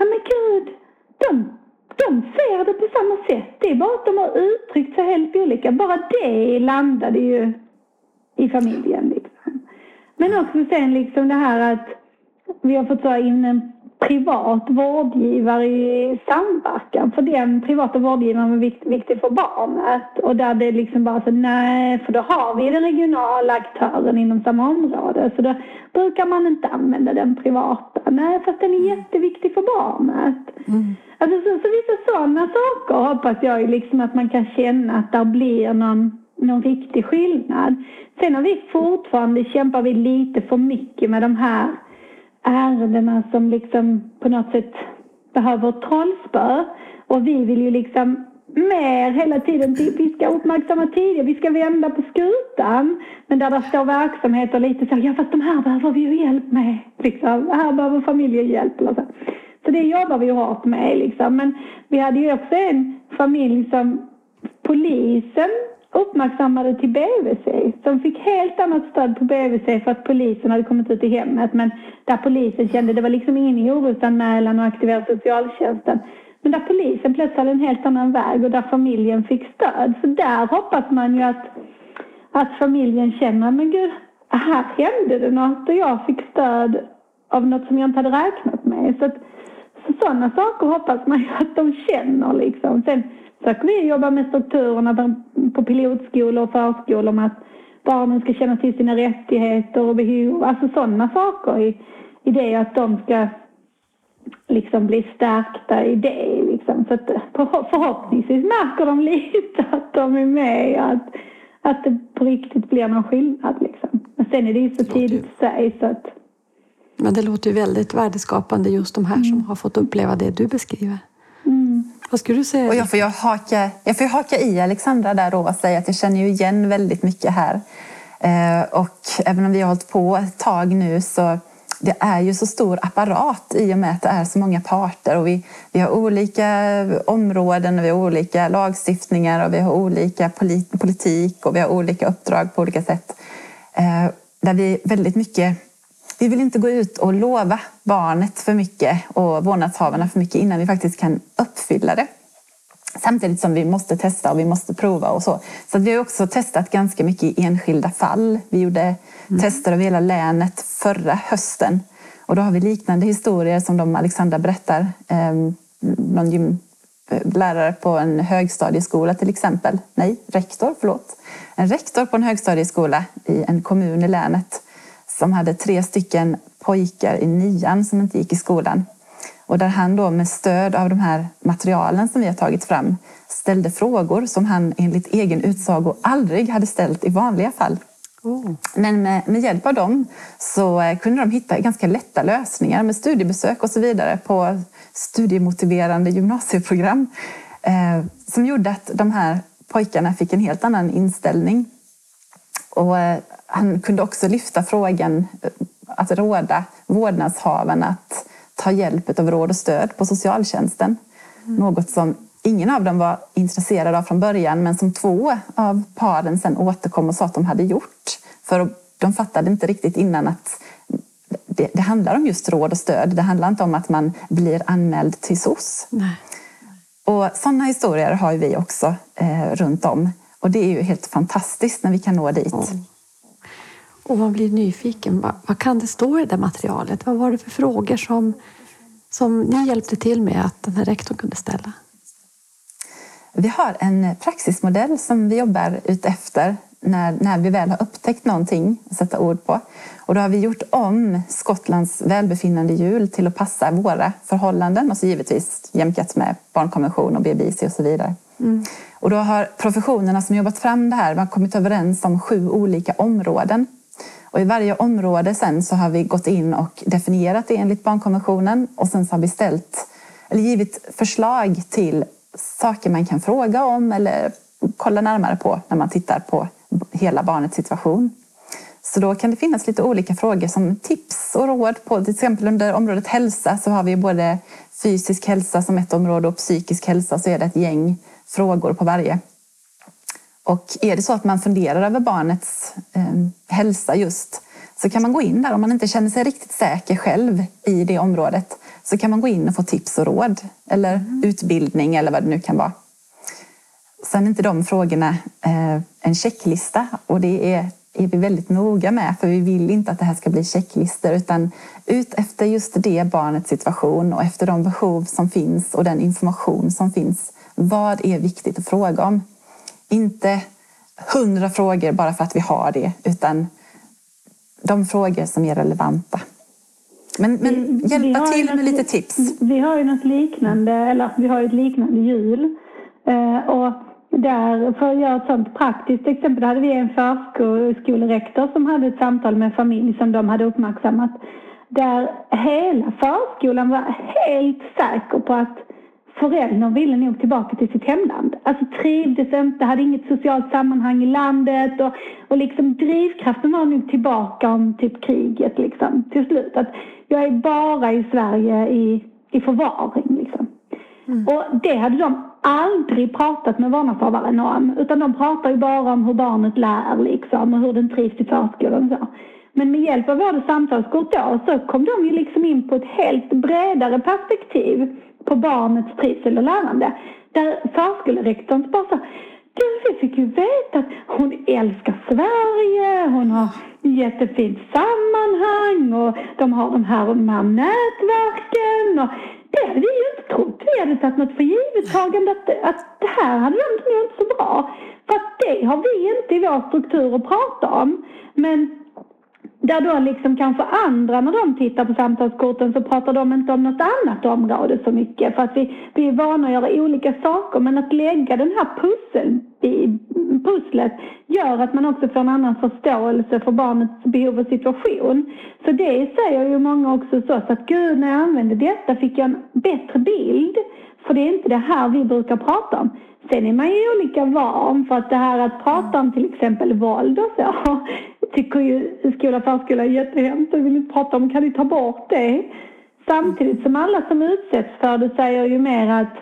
C: ja men gud, de, de ser det på samma sätt. Det är bara att de har uttryckt sig helt olika. Bara det landade ju i familjen. Liksom. Men också sen liksom det här att vi har fått ta in en privat vårdgivare i samverkan. För den privata vårdgivaren var vikt, viktig för barnet. Och där det liksom bara så, nej, för då har vi den regionala aktören inom samma område. Så då brukar man inte använda den privata. Nej, fast den är jätteviktig för barnet. Mm. Alltså så, så vissa sådana saker hoppas jag liksom att man kan känna att det blir någon, någon riktig skillnad. Sen har vi fortfarande, kämpar vi lite för mycket med de här ärendena som liksom på något sätt behöver trollspö. Och vi vill ju liksom mer hela tiden. Vi ska uppmärksamma tidigare, vi ska vända på skutan. Men där det står verksamheter lite så ja fast de här behöver vi ju hjälp med. Liksom. Här behöver familjen hjälp. Eller så. så det jobbar vi ju hårt med. Liksom. Men vi hade ju också en familj som polisen uppmärksammade till BVC de fick helt annat stöd på BVC för att polisen hade kommit ut i hemmet men där polisen kände det var liksom ingen orosanmälan och aktivera socialtjänsten. Men där polisen plötsligt hade en helt annan väg och där familjen fick stöd. Så där hoppas man ju att, att familjen känner, men gud, här hände det något och jag fick stöd av något som jag inte hade räknat med. Så, att, så sådana saker hoppas man ju att de känner liksom. Sen försöker vi jobba med strukturerna på pilotskolor och förskolor med att barnen ska känna till sina rättigheter och behov. Alltså sådana saker i, i det att de ska liksom bli stärkta i det. Liksom. Så att förhoppningsvis märker de lite att de är med att, att det på riktigt blir någon skillnad. Liksom. Men sen är det ju så tidigt att säga så att...
D: Men det låter ju väldigt värdeskapande just de här mm. som har fått uppleva det du beskriver. Vad skulle du säga?
B: Och jag får ju haka, jag får ju haka i Alexandra där då och säga att jag känner ju igen väldigt mycket här. Eh, och även om vi har hållit på ett tag nu så det är ju så stor apparat i och med att det är så många parter och vi, vi har olika områden och vi har olika lagstiftningar och vi har olika polit, politik och vi har olika uppdrag på olika sätt. Eh, där vi väldigt mycket vi vill inte gå ut och lova barnet för mycket och vårdnadshavarna för mycket innan vi faktiskt kan uppfylla det. Samtidigt som vi måste testa och vi måste prova och så. Så vi har också testat ganska mycket i enskilda fall. Vi gjorde mm. tester över hela länet förra hösten. Och då har vi liknande historier som de Alexandra berättar. Ehm, någon gymlärare på en högstadieskola till exempel. Nej, rektor, förlåt. En rektor på en högstadieskola i en kommun i länet som hade tre stycken pojkar i nian som inte gick i skolan. Och där han då med stöd av de här materialen som vi har tagit fram ställde frågor som han enligt egen utsago aldrig hade ställt i vanliga fall. Oh. Men med, med, hjälp av dem så eh, kunde de hitta ganska lätta lösningar med studiebesök och så vidare på studiemotiverande gymnasieprogram eh, som gjorde att de här pojkarna fick en helt annan inställning. Och eh, han kunde också lyfta frågan eh, att råda vårdnadshavarna att ta hjälp av råd och stöd på socialtjänsten. Mm. Något som ingen av dem var intresserad av från början men som två av paren sen återkom och sa att de hade gjort. För de fattade inte riktigt innan att det, det handlar om just råd och stöd. Det handlar inte om att man blir anmäld till SOS. Nej. Och sådana historier har vi också eh, runt om. Och det är ju helt fantastiskt när vi kan nå dit. Mm.
D: Och man blir nyfiken. Vad, vad, kan det stå i det materialet? Vad var det för frågor som, som ni hjälpte till med att den här rektorn kunde ställa?
B: Vi har en praxismodell som vi jobbar ut efter när, när vi väl har upptäckt någonting att sätta ord på. Och då har vi gjort om Skottlands välbefinnande jul till att passa våra förhållanden och så givetvis jämkat med barnkonvention och BBIC och så vidare. Mm. Och då har professionerna som jobbat fram det här man kommit överens om sju olika områden och I varje område sen så har vi gått in och definierat det enligt barnkonventionen och sen så har vi ställt, eller givit förslag till saker man kan fråga om eller kolla närmare på när man tittar på hela barnets situation. Så då kan det finnas lite olika frågor som tips och råd på till exempel under området hälsa så har vi både fysisk hälsa som ett område och psykisk hälsa så är det ett gäng frågor på varje. Och är det så att man funderar över barnets eh, hälsa just så kan man gå in där om man inte känner sig riktigt säker själv i det området. Så kan man gå in och få tips och råd eller mm. utbildning eller vad det nu kan vara. Sen är inte de frågorna eh, en checklista och det är, är vi väldigt noga med för vi vill inte att det här ska bli checklistor utan ut efter just det barnets situation och efter de behov som finns och den information som finns. Vad är viktigt att fråga om? Inte hundra frågor bara för att vi har det, utan de frågor som är relevanta. Men, men vi, hjälpa vi till med lite tips.
C: Vi har ju något liknande, eller vi har ett liknande jul. Eh, och där, för att göra ett sånt praktiskt exempel, hade vi en förskolerektor som hade ett samtal med en familj som de hade uppmärksammat. Där hela förskolan var helt säker på att föräldern ville nog tillbaka till sitt hemland. Alltså trivdes inte, hade inget socialt sammanhang i landet och, och liksom drivkraften var nog tillbaka om typ kriget liksom till slut. Att jag är bara i Sverige i, i förvaring liksom. Mm. Och det hade de aldrig pratat med vårdnadshavaren om utan de pratar ju bara om hur barnet lär liksom och hur den trivs i förskolan och så. Men med hjälp av vårt samtalskort då så kom de ju liksom in på ett helt bredare perspektiv på barnets trivsel och lärande. Där förskolerektorn bara sa du, vi fick ju veta att hon älskar Sverige, hon har jättefint sammanhang och de har de här, de här nätverken. Och det hade vi ju inte trott. Vi hade tagit något för givet att, att det här hade de nog inte så bra. För att det har vi inte i vår struktur att prata om. Men där då liksom kanske andra när de tittar på samtalskorten så pratar de inte om något annat område så mycket för att vi, vi är vana att göra olika saker men att lägga den här pussel pusslet gör att man också får en annan förståelse för barnets behov och situation. Så det säger ju många också så att gud när jag använde detta fick jag en bättre bild För det är inte det här vi brukar prata om. Sen är man ju olika van för att det här att prata om till exempel våld och så tycker ju skola och förskola är jättehemskt och vill inte prata om, kan ni ta bort det? Samtidigt som alla som utsätts för det säger ju mer att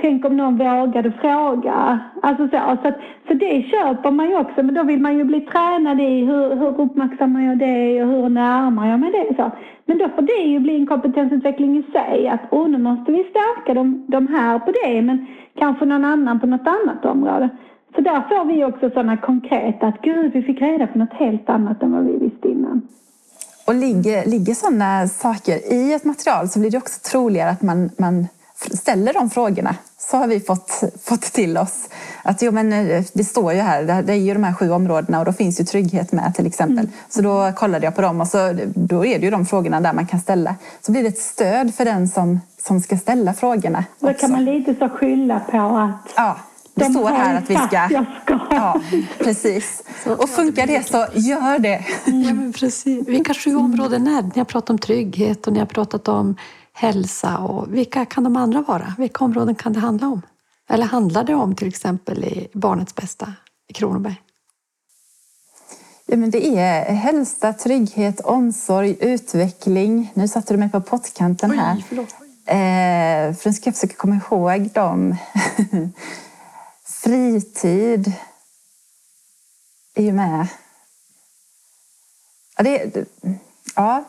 C: Tänk om någon vågade fråga. Alltså så, så, att, så det köper man ju också, men då vill man ju bli tränad i hur, hur uppmärksammar jag det och hur närmar jag mig det. Så. Men då får det ju bli en kompetensutveckling i sig, att oh, nu måste vi stärka de, de här på det, men kanske någon annan på något annat område. Så där får vi också sådana konkreta, att gud, vi fick reda på något helt annat än vad vi visste innan.
B: Och ligger, ligger sådana saker i ett material så blir det också troligare att man, man ställer de frågorna så har vi fått, fått till oss att jo, men eh, det står ju här, det är ju de här sju områdena och då finns ju trygghet med till exempel. Mm. Så då kollade jag på dem och så, då är det ju de frågorna där man kan ställa. Så blir det ett stöd för den som, som ska ställa frågorna.
C: Då kan man lite så skylla på att
B: ja. Det de står här att vi ska...
C: ska.
B: Ja, precis. Och funkar det så gör det.
D: Ja, men precis. Vilka sju områden är det? Ni har pratat om trygghet och ni har pratat om hälsa och vilka kan de andra vara? Vilka områden kan det handla om? Eller handlar det om till exempel i Barnets bästa i Kronoberg?
B: Ja, men det är hälsa, trygghet, omsorg, utveckling. Nu satte du mig på pottkanten här. Oj, förlåt. Eh, för nu ska jag försöka komma ihåg dem. Fritid är ju med. Ja, det, ja,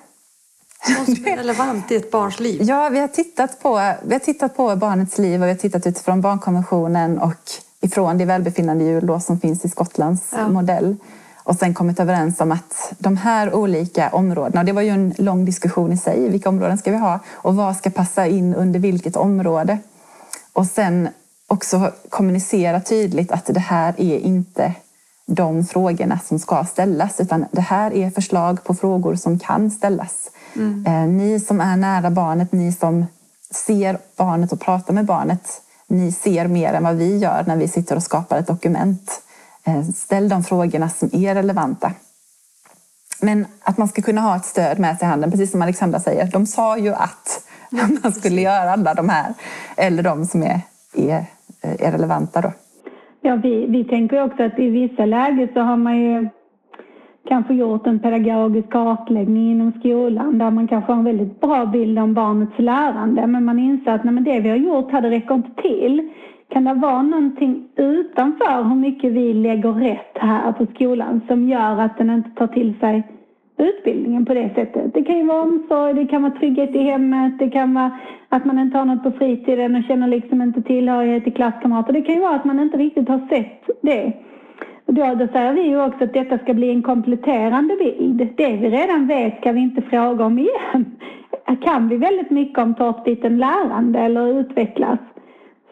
D: vad som är relevant i ett barns liv?
B: Ja, vi har, tittat på, vi har tittat på barnets liv och vi har tittat utifrån barnkonventionen och ifrån det välbefinnande hjul som finns i Skottlands ja. modell. Och sen kommit överens om att de här olika områdena, och det var ju en lång diskussion i sig, vilka områden ska vi ha och vad ska passa in under vilket område? Och sen också kommunicera tydligt att det här är inte de frågorna som ska ställas utan det här är förslag på frågor som kan ställas. Mm. Eh, ni som är nära barnet, ni som ser barnet och pratar med barnet, ni ser mer än vad vi gör när vi sitter och skapar ett dokument. Eh, ställ de frågorna som är relevanta. Men att man ska kunna ha ett stöd med sig i handen, precis som Alexandra säger. De sa ju att man skulle göra alla de här, eller de som är, är, Eh, är relevanta. Då.
C: Ja, vi, vi tänker också att i vissa lägen så har man ju kanske gjort en pedagogisk kartläggning inom skolan där man kanske har en väldigt bra bild om barnets lärande men man inser att nej, men det vi har gjort här det räcker inte till. Kan det vara någonting utanför hur mycket vi lägger rätt här på skolan som gör att den inte tar till sig utbildningen på det sättet? Det kan ju vara omsorg, det kan vara trygghet i hemmet, det kan vara att man inte har något på fritiden och känner liksom inte tillhörighet till klasskamrater. Det kan ju vara att man inte riktigt har sett det. Då, då säger vi ju också att detta ska bli en kompletterande bild. Det vi redan vet ska vi inte fråga om igen. Kan vi väldigt mycket om tårtbiten lärande eller utvecklas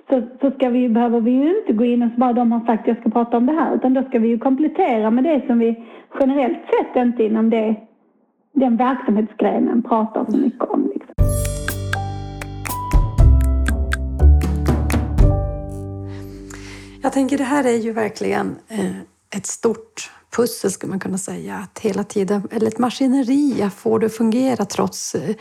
C: så, så ska vi, behöver vi ju inte gå in och så bara de har sagt att jag ska prata om det här utan då ska vi ju komplettera med det som vi generellt sett inte inom det, den verksamhetsgrenen pratar så mycket om. Liksom.
D: Jag tänker det här är ju verkligen eh, ett stort pussel skulle man kunna säga. Att hela tiden, eller ett maskineri att få det att fungera trots eh,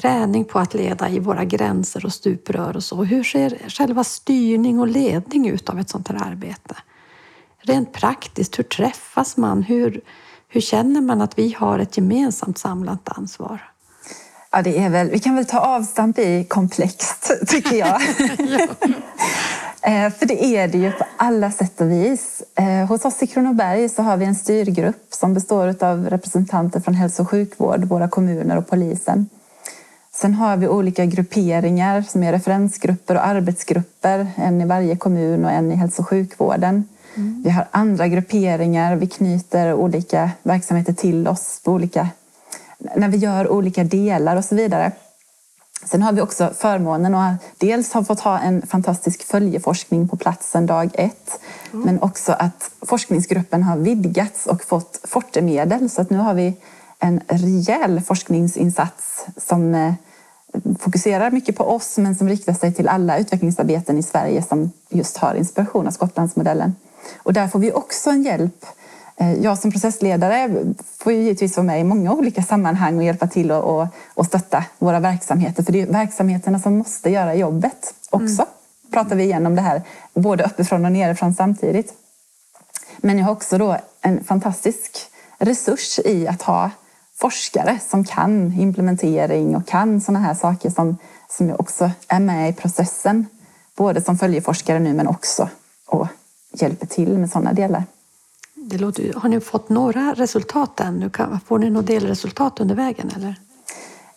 D: träning på att leda i våra gränser och stuprör och så. Hur ser själva styrning och ledning ut av ett sånt här arbete? Rent praktiskt, hur träffas man? Hur, hur känner man att vi har ett gemensamt samlat ansvar?
B: Ja, det är väl, vi kan väl ta avstamp i komplext, tycker jag. Eh, för det är det ju på alla sätt och vis. Eh, hos oss i Kronoberg så har vi en styrgrupp som består av representanter från hälso och sjukvård, våra kommuner och polisen. Sen har vi olika grupperingar som är referensgrupper och arbetsgrupper, en i varje kommun och en i hälso och sjukvården. Mm. Vi har andra grupperingar, vi knyter olika verksamheter till oss på olika, när vi gör olika delar och så vidare. Sen har vi också förmånen att dels ha fått ha en fantastisk följeforskning på platsen dag ett. Mm. Men också att forskningsgruppen har vidgats och fått Fortemedel. Så att nu har vi en rejäl forskningsinsats som eh, fokuserar mycket på oss men som riktar sig till alla utvecklingsarbeten i Sverige som just har inspiration av Skottlandsmodellen. Och där får vi också en hjälp Eh, jag som processledare får ju givetvis vara med i många olika sammanhang och hjälpa till och, och, och stötta våra verksamheter. För det är verksamheterna som måste göra jobbet också. Mm. Pratar vi igenom det här både uppifrån och nerifrån samtidigt. Men jag har också då en fantastisk resurs i att ha forskare som kan implementering och kan sådana här saker som, som också är med i processen. Både som följeforskare nu men också och hjälper till med sådana delar.
D: Det låter, har ni fått några resultat än? Får ni några delresultat under vägen? Eller?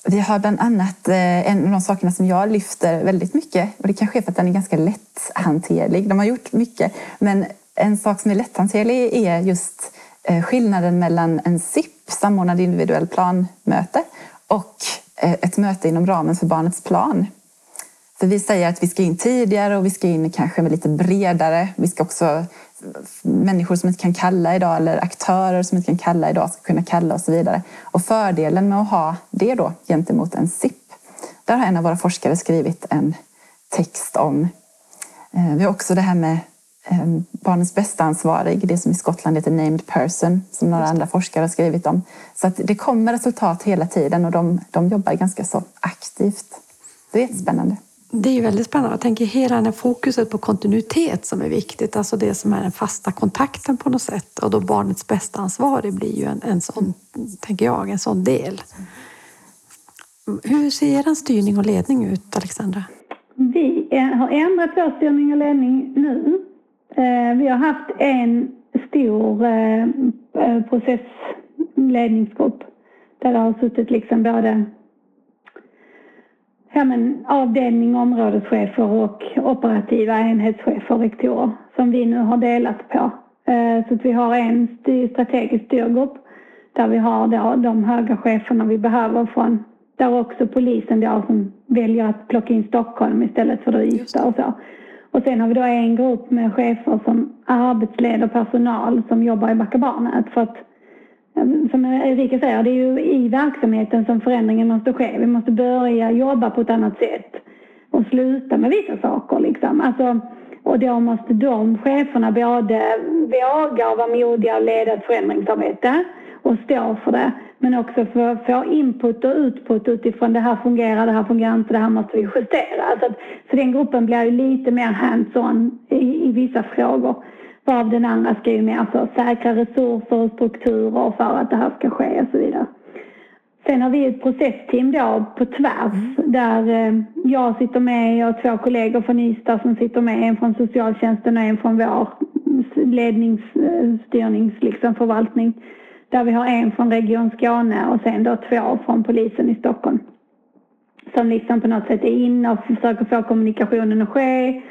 B: Vi har bland annat eh, en av de sakerna som jag lyfter väldigt mycket och det kanske är för att den är ganska lätthanterlig. De har gjort mycket men en sak som är lätthanterlig är just Eh, skillnaden mellan en SIP, samordnad individuell planmöte, och eh, ett möte inom ramen för barnets plan. För vi säger att vi ska in tidigare och vi ska in kanske med lite bredare. Vi ska också människor som inte kan kalla idag eller aktörer som inte kan kalla idag ska kunna kalla och så vidare. Och fördelen med att ha det då gentemot en SIP, där har en av våra forskare skrivit en text om. Eh, vi har också det här med eh, barnens bästa-ansvarig, det som i Skottland heter named person, som några andra forskare har skrivit om. Så att det kommer resultat hela tiden och de, de jobbar ganska så aktivt. Det är jättespännande.
D: Det är ju väldigt spännande. Jag tänker hela den här fokuset på kontinuitet som är viktigt, alltså det som är den fasta kontakten på något sätt. Och då barnets bästa ansvar det blir ju en, en sån, tänker jag, en sån del. Hur ser er styrning och ledning ut, Alexandra?
C: Vi har ändrat vår styrning och ledning nu. Eh, vi har haft en stor eh, eh, processledningsgrupp där det har suttit liksom både ja, men, avdelning, områdeschefer och operativa enhetschefer och rektorer som vi nu har delat på. Så att vi har en strategisk styrgrupp där vi har då de höga cheferna vi behöver från där också polisen då som väljer att plocka in Stockholm istället för Ystad och så. Och sen har vi då en grupp med chefer som arbetsleder personal som jobbar i Backabarnet för att ehm, som Erika säger, det är ju i verksamheten som förändringen måste ske. Vi måste börja jobba på ett annat sätt och sluta med vissa saker. Liksom. Alltså, och då måste de cheferna både våga och vara modiga och leda ett förändringsarbete och stå för det. Men också få, få input och utput utifrån det här fungerar, det här fungerar inte, det här måste vi justera. Så, att, så den gruppen blir ju lite mer hands-on i, i vissa frågor. Varav den andra ska ju mer så säkra resurser och strukturer för att det här ska ske och så vidare. Sen har vi ett processteam då på tvärs mm. där eh, jag sitter med och två kollegor från Ystad som sitter med. En från socialtjänsten och en från vår ledningsstyrnings eh, liksom, förvaltning. Där vi har en från Region Skåne och sen då två från polisen i Stockholm. Som liksom på något sätt är inne och försöker få kommunikationen att ske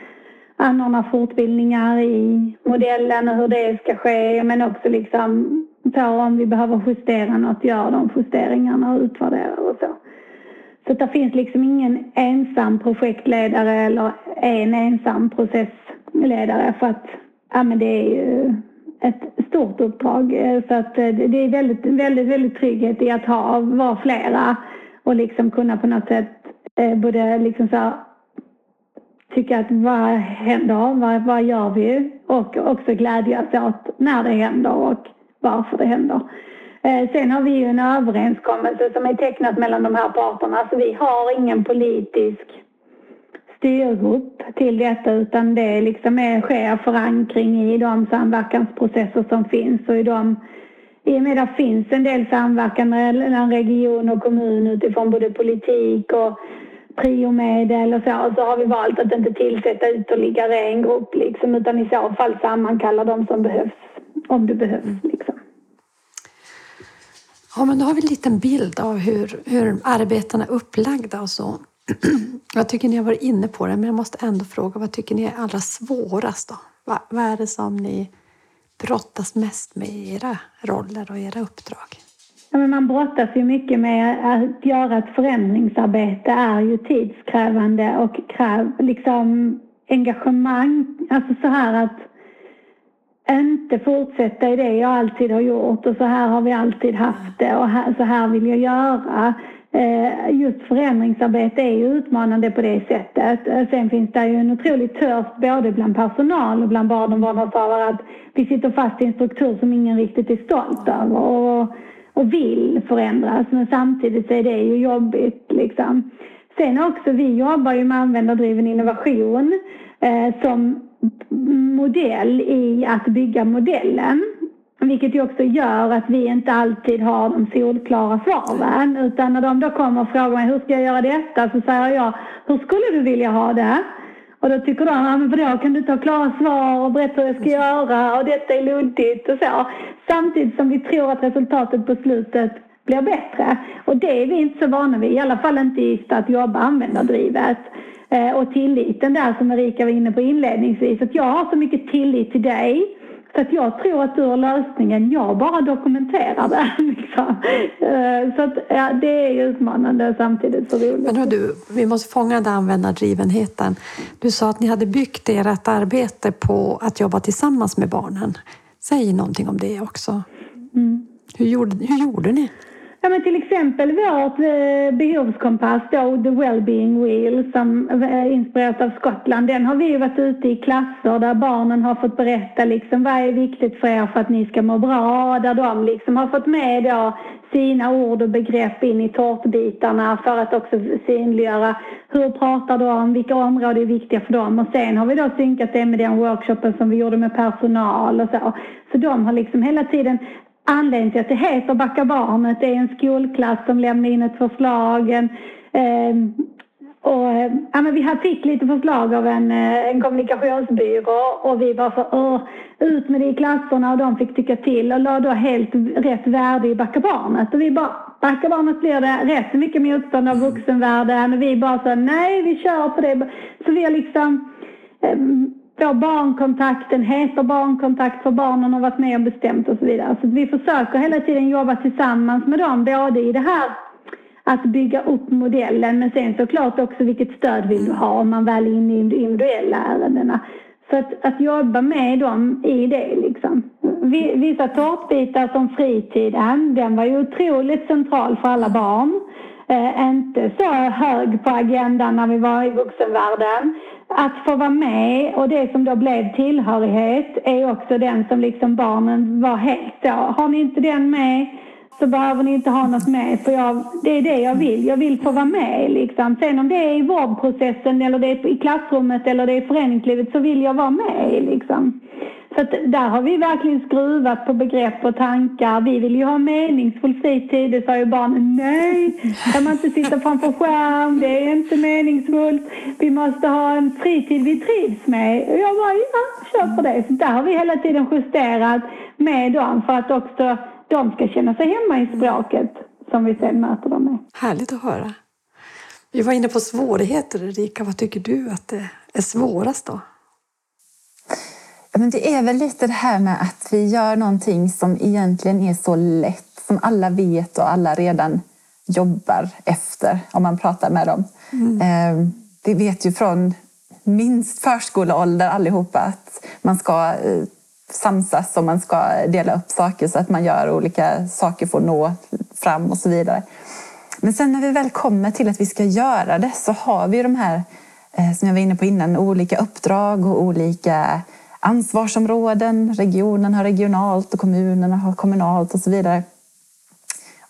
C: anordna fortbildningar i modellen och hur det ska ske men också liksom på om vi behöver justera något, göra de justeringarna och utvärdera och så. Så det finns liksom ingen ensam projektledare eller en ensam processledare för att ja, men det är ju ett stort uppdrag. Eh, så att eh, det är väldigt, väldigt, väldigt trygghet i att ha, vara flera och liksom kunna på något sätt eh, både liksom så tycka att vad händer, vad, vad gör vi? Och också glädjas åt när det händer och varför det händer. Sen har vi ju en överenskommelse som är tecknat mellan de här parterna så vi har ingen politisk styrgrupp till detta utan det liksom är, sker förankring i de samverkansprocesser som finns och i de i och med att det finns en del samverkan mellan region och kommun utifrån både politik och priomedel och så, så har vi valt att inte tillsätta ytterligare en grupp liksom, utan i så fall sammankalla de som behövs, om det behövs. Mm. Liksom.
D: Ja, men då har vi en liten bild av hur, hur arbetena är upplagda och så. Jag tycker ni har varit inne på det, men jag måste ändå fråga, vad tycker ni är allra svårast då? Vad, vad är det som ni brottas mest med i era roller och era uppdrag?
C: Ja, men man brottas ju mycket med att göra ett förändringsarbete är ju tidskrävande och kräv liksom engagemang. Alltså så här att inte fortsätta i det jag alltid har gjort och så här har vi alltid haft det och här, så här vill jag göra. Eh, just förändringsarbete är ju utmanande på det sättet. Eh, sen finns det ju en otrolig törst både bland personal och bland barn och vårdnadshavare att vi sitter fast i en struktur som ingen riktigt är stolt över och, och vill förändras. Men samtidigt så är det ju jobbigt liksom. Sen också, vi jobbar ju med användardriven innovation eh, som modell i att bygga modellen. Vilket ju också gör att vi inte alltid har de solklara svaren. Utan när de då kommer och frågar mig hur ska jag göra detta så säger jag hur skulle du vilja ha det? Och då tycker de, ja, men vadå, kan du inte ha klara svar och berätta hur jag ska göra och detta är luddigt och så. Samtidigt som vi tror att resultatet på slutet blir bättre. Och det är vi inte så vana vid, i alla fall inte i att jobba användardrivet. Eh, och tilliten där som Erika var inne på inledningsvis, att jag har så mycket tillit till dig så att jag tror att du har lösningen, jag bara dokumenterar det. Liksom. Eh, så att, ja, det är utmanande samtidigt så roligt.
D: Men hör du, vi måste fånga den användardrivenheten. Du sa att ni hade byggt ert arbete på att jobba tillsammans med barnen. Säg någonting om det också. Mm. Hur, gjorde, hur gjorde ni?
C: Ja, men till exempel vårt eh, behovskompass då, The Wellbeing Wheel som är inspirerat av Skottland. Den har vi varit ute i klasser där barnen har fått berätta liksom vad är viktigt för er för att ni ska må bra. Där de liksom har fått med då sina ord och begrepp in i tårtbitarna för att också synliggöra hur pratar de, vilka områden är viktiga för dem och sen har vi då synkat det med den workshopen som vi gjorde med personal och så. Så de har liksom hela tiden anledningen till att det heter Backa barnet är en skolklass som lämnade in ett förslag. En, eh, och, ja, men vi fick lite förslag av en, eh, en kommunikationsbyrå och vi var så ut med det i klasserna och de fick tycka till och la då helt rätt värde i Backa barnet. Och vi bara, Backa barnet blir det rätt mycket motstånd av vuxenvärlden och vi bara så nej vi kör på det. Så vi har liksom ehm, Få barnkontakten heter barnkontakt för barnen har varit med och bestämt och så vidare. Så vi försöker hela tiden jobba tillsammans med dem, både i det här att bygga upp modellen men sen såklart också vilket stöd vill du ha om man väl är inne i individuella ärendena. Så att, att jobba med dem i det liksom. Vissa tårtbitar som fritiden, den var ju otroligt central för alla barn. Eh, inte så hög på agendan när vi var i vuxenvärlden att få vara med och det som då blev tillhörighet är också den som liksom barnen var helt så. Har ni inte den med så behöver ni inte ha något med för jag, det är det jag vill. Jag vill få vara med liksom. Sen om det är i vårdprocessen eller det är i klassrummet eller det är i föreningslivet så vill jag vara med liksom. Så att där har vi verkligen skruvat på begrepp och tankar. Vi vill ju ha meningsfull fritid. Det sa ju barnen, nej, kan man inte sitta framför skärm, det är inte meningsfullt. Vi måste ha en fritid vi trivs med. Och jag bara, ja, kör på det. Så där har vi hela tiden justerat med dem för att också de ska känna sig hemma i språket som vi sen möter dem med.
D: Härligt att höra. Vi var inne på svårigheter, Erika. Vad tycker du att det är svårast då?
B: Men det är väl lite det här med att vi gör någonting som egentligen är så lätt, som alla vet och alla redan jobbar efter om man pratar med dem. Mm. Eh, vi vet ju från minst förskoleålder allihopa att man ska eh, samsas och man ska dela upp saker så att man gör olika saker för att nå fram och så vidare. Men sen när vi väl kommer till att vi ska göra det så har vi de här, eh, som jag var inne på innan, olika uppdrag och olika ansvarsområden. Regionen har regionalt och kommunerna har kommunalt och så vidare.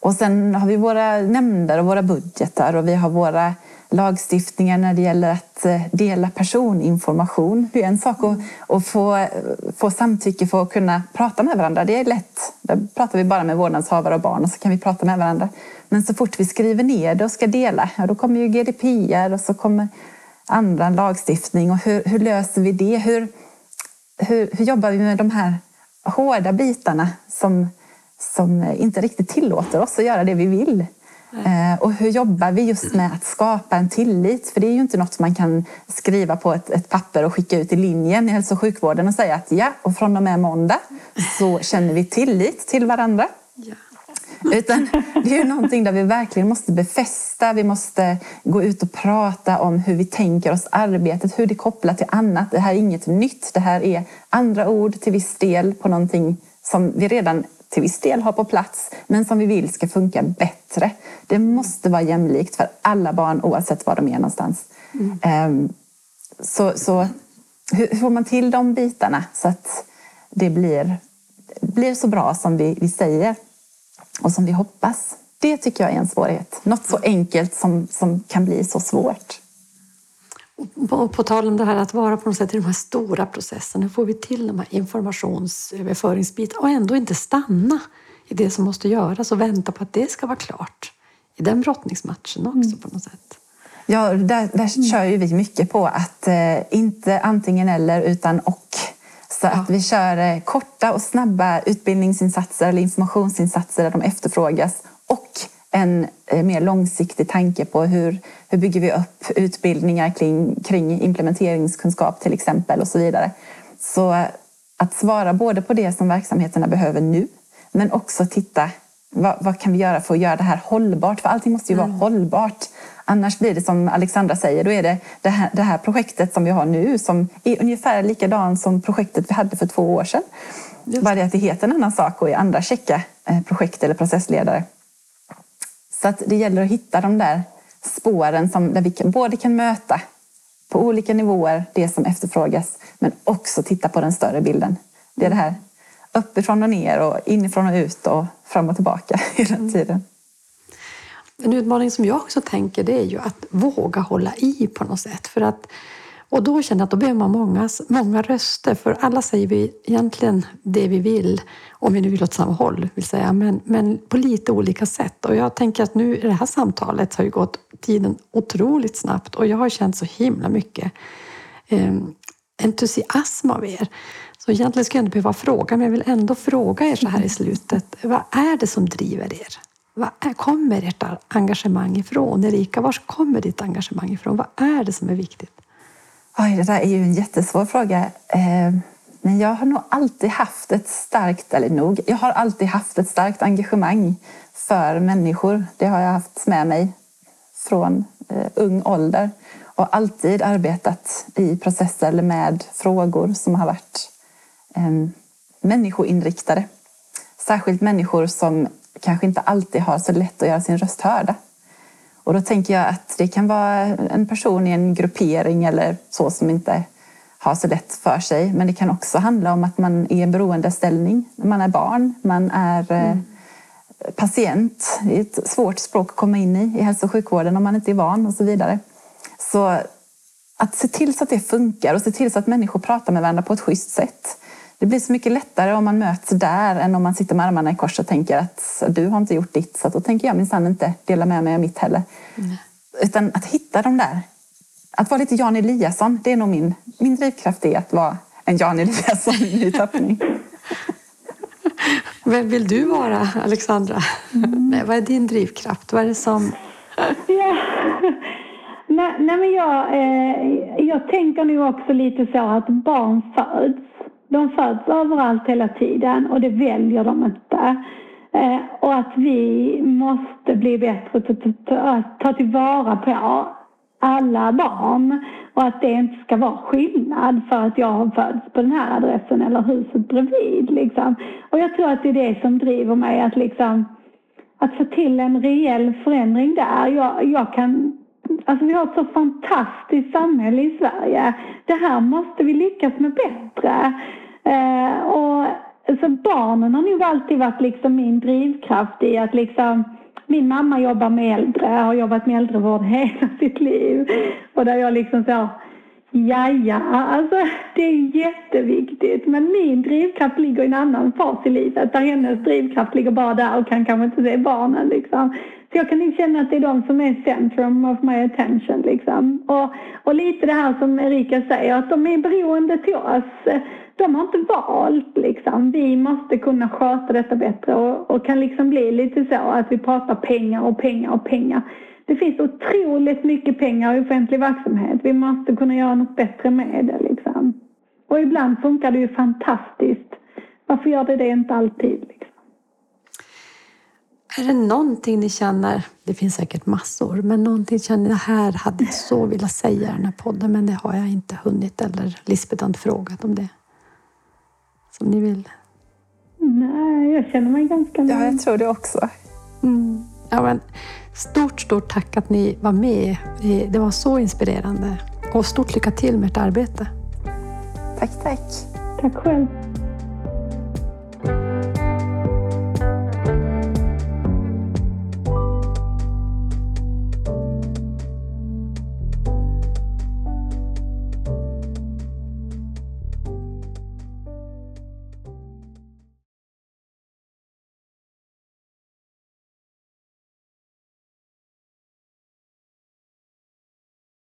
B: Och sen har vi våra nämnder och våra budgetar och vi har våra lagstiftningar när det gäller att eh, dela personinformation. Det är en sak att, att få, få samtycke för att kunna prata med varandra. Det är lätt. Där pratar vi bara med vårdnadshavare och barn och så kan vi prata med varandra. Men så fort vi skriver ner det och ska dela, ja, då kommer ju GDPR och så kommer andra lagstiftning. Och hur, hur löser vi det? Hur, hur, hur jobbar vi med de här hårda bitarna som, som inte riktigt tillåter oss att göra det vi vill? Eh, och hur jobbar vi just med att skapa en tillit? För det är ju inte något man kan skriva på ett, ett, papper och skicka ut i linjen i hälso och sjukvården och säga att ja, och från och med måndag så känner vi tillit till varandra. Ja. Utan det är ju någonting där vi verkligen måste befästa. Vi måste gå ut och prata om hur vi tänker oss arbetet, hur det kopplar till annat. Det här är inget nytt. Det här är andra ord till viss del på någonting som vi redan till viss del har på plats men som vi vill ska funka bättre. Det måste vara jämlikt för alla barn oavsett var de är någonstans. Mm. Så, så hur får man till de bitarna så att det blir, blir så bra som vi, vi säger och som vi hoppas? Det tycker jag är en svårighet. Något så enkelt som, som kan bli så svårt.
D: På, på tal om det här att vara på något sätt i de här stora processerna, hur får vi till de här informationsöverföringsbitarna och ändå inte stanna i det som måste göras och vänta på att det ska vara klart i den brottningsmatchen också mm. på något sätt?
B: Ja, där, där mm. kör ju vi mycket på att eh, inte antingen eller utan och. Så ja. att vi kör eh, korta och snabba utbildningsinsatser eller informationsinsatser där de efterfrågas och en eh, mer långsiktig tanke på hur, hur bygger vi upp utbildningar kring, kring implementeringskunskap till exempel och så vidare. Så att svara både på det som verksamheterna behöver nu men också titta vad, vad, kan vi göra för att göra det här hållbart? För allting måste ju mm. vara hållbart. Annars blir det som Alexandra säger, då är det det här, det här projektet som vi har nu som är ungefär likadant som projektet vi hade för två år sedan. Just. Bara det att det heter en annan sak och är andra checka eh, projekt eller processledare. Så att det gäller att hitta de där spåren som, där vi kan, både kan möta på olika nivåer det som efterfrågas men också titta på den större bilden. Det är det här uppifrån och ner och inifrån och ut och fram och tillbaka hela tiden.
D: En utmaning som jag också tänker det är ju att våga hålla i på något sätt. För att, och då känner jag att då behöver man många, många röster för alla säger vi egentligen det vi vill om vi nu vill åt samma håll, vill säga, men, men på lite olika sätt. Och jag tänker att nu i det här samtalet har ju gått tiden otroligt snabbt och jag har känt så himla mycket eh, entusiasm av er. Så egentligen skulle jag inte behöva fråga, men jag vill ändå fråga er så här i slutet. Vad är det som driver er? Var kommer ert engagemang ifrån? Erika, var kommer ditt engagemang ifrån? Vad är det som är viktigt?
B: Oj, det där är ju en jättesvår fråga. Eh, men jag har nog alltid haft ett starkt, eller nog, jag har alltid haft ett starkt engagemang för människor. Det har jag haft med mig från eh, ung ålder och alltid arbetat i processer med frågor som har varit eh, människoinriktade. Särskilt människor som kanske inte alltid har så lätt att göra sin röst hörda. Och då tänker jag att det kan vara en person i en gruppering eller så som inte har så lätt för sig. Men det kan också handla om att man är i en beroendeställning. Man är barn, man är eh, mm. patient. Det är ett svårt språk att komma in i i hälso och sjukvården om man inte är van och så vidare. Så att se till så att det funkar och se till så att människor pratar med varandra på ett schysst sätt det blir så mycket lättare om man möts där än om man sitter med armarna i kors och tänker att du har inte gjort ditt så då tänker jag minsann inte dela med mig av mitt heller. Mm. Utan att hitta de där. Att vara lite Jan Eliasson, det är nog min, min drivkraft är att vara en Jan Eliasson i ny tappning.
D: Vem vill du vara, Alexandra? Mm. Vad är din drivkraft? Vad är det som...
C: Ja. Nej, nej, men jag, eh, jag tänker nog också lite så att barn föds de föds överallt hela tiden och det väljer de inte. Eh, och att vi måste bli bättre på att ta tillvara på alla barn och att det inte ska vara skillnad för att jag har fötts på den här adressen eller huset bredvid. Liksom. Och jag tror att det är det som driver mig att, liksom, att få till en reell förändring där. Jag, jag kan Alltså vi har ett så fantastiskt samhälle i Sverige. Det här måste vi lyckas med bättre. Eh, och, så barnen har nog alltid varit liksom min drivkraft i att liksom min mamma jobbar med äldre, har jobbat med äldrevård hela sitt liv. Och där jag liksom så, ja ja, alltså det är jätteviktigt. Men min drivkraft ligger i en annan fas i livet där hennes drivkraft ligger bara där och kan kanske inte se barnen liksom. Så jag kan nog känna att det är de som är centrum of my attention liksom. Och, och lite det här som Erika säger, att de är beroende till oss de har inte valt liksom. Vi måste kunna sköta detta bättre och, och, kan liksom bli lite så att vi pratar pengar och pengar och pengar. Det finns otroligt mycket pengar i offentlig verksamhet. Vi måste kunna göra något bättre med det liksom. Och ibland funkar det ju fantastiskt. Varför gör det det inte alltid? Liksom?
D: Är det någonting ni känner, det finns säkert massor, men någonting känner det här hade jag så velat säga i den här podden men det har jag inte hunnit eller Lisbeth har inte frågat om det? som ni vill?
C: jag känner mig ganska
B: Ja,
C: lugn.
B: jag tror det också.
D: Mm. Ja, men, stort, stort tack att ni var med. Det var så inspirerande. Och stort lycka till med ert arbete.
B: Tack, tack.
C: Tack själv.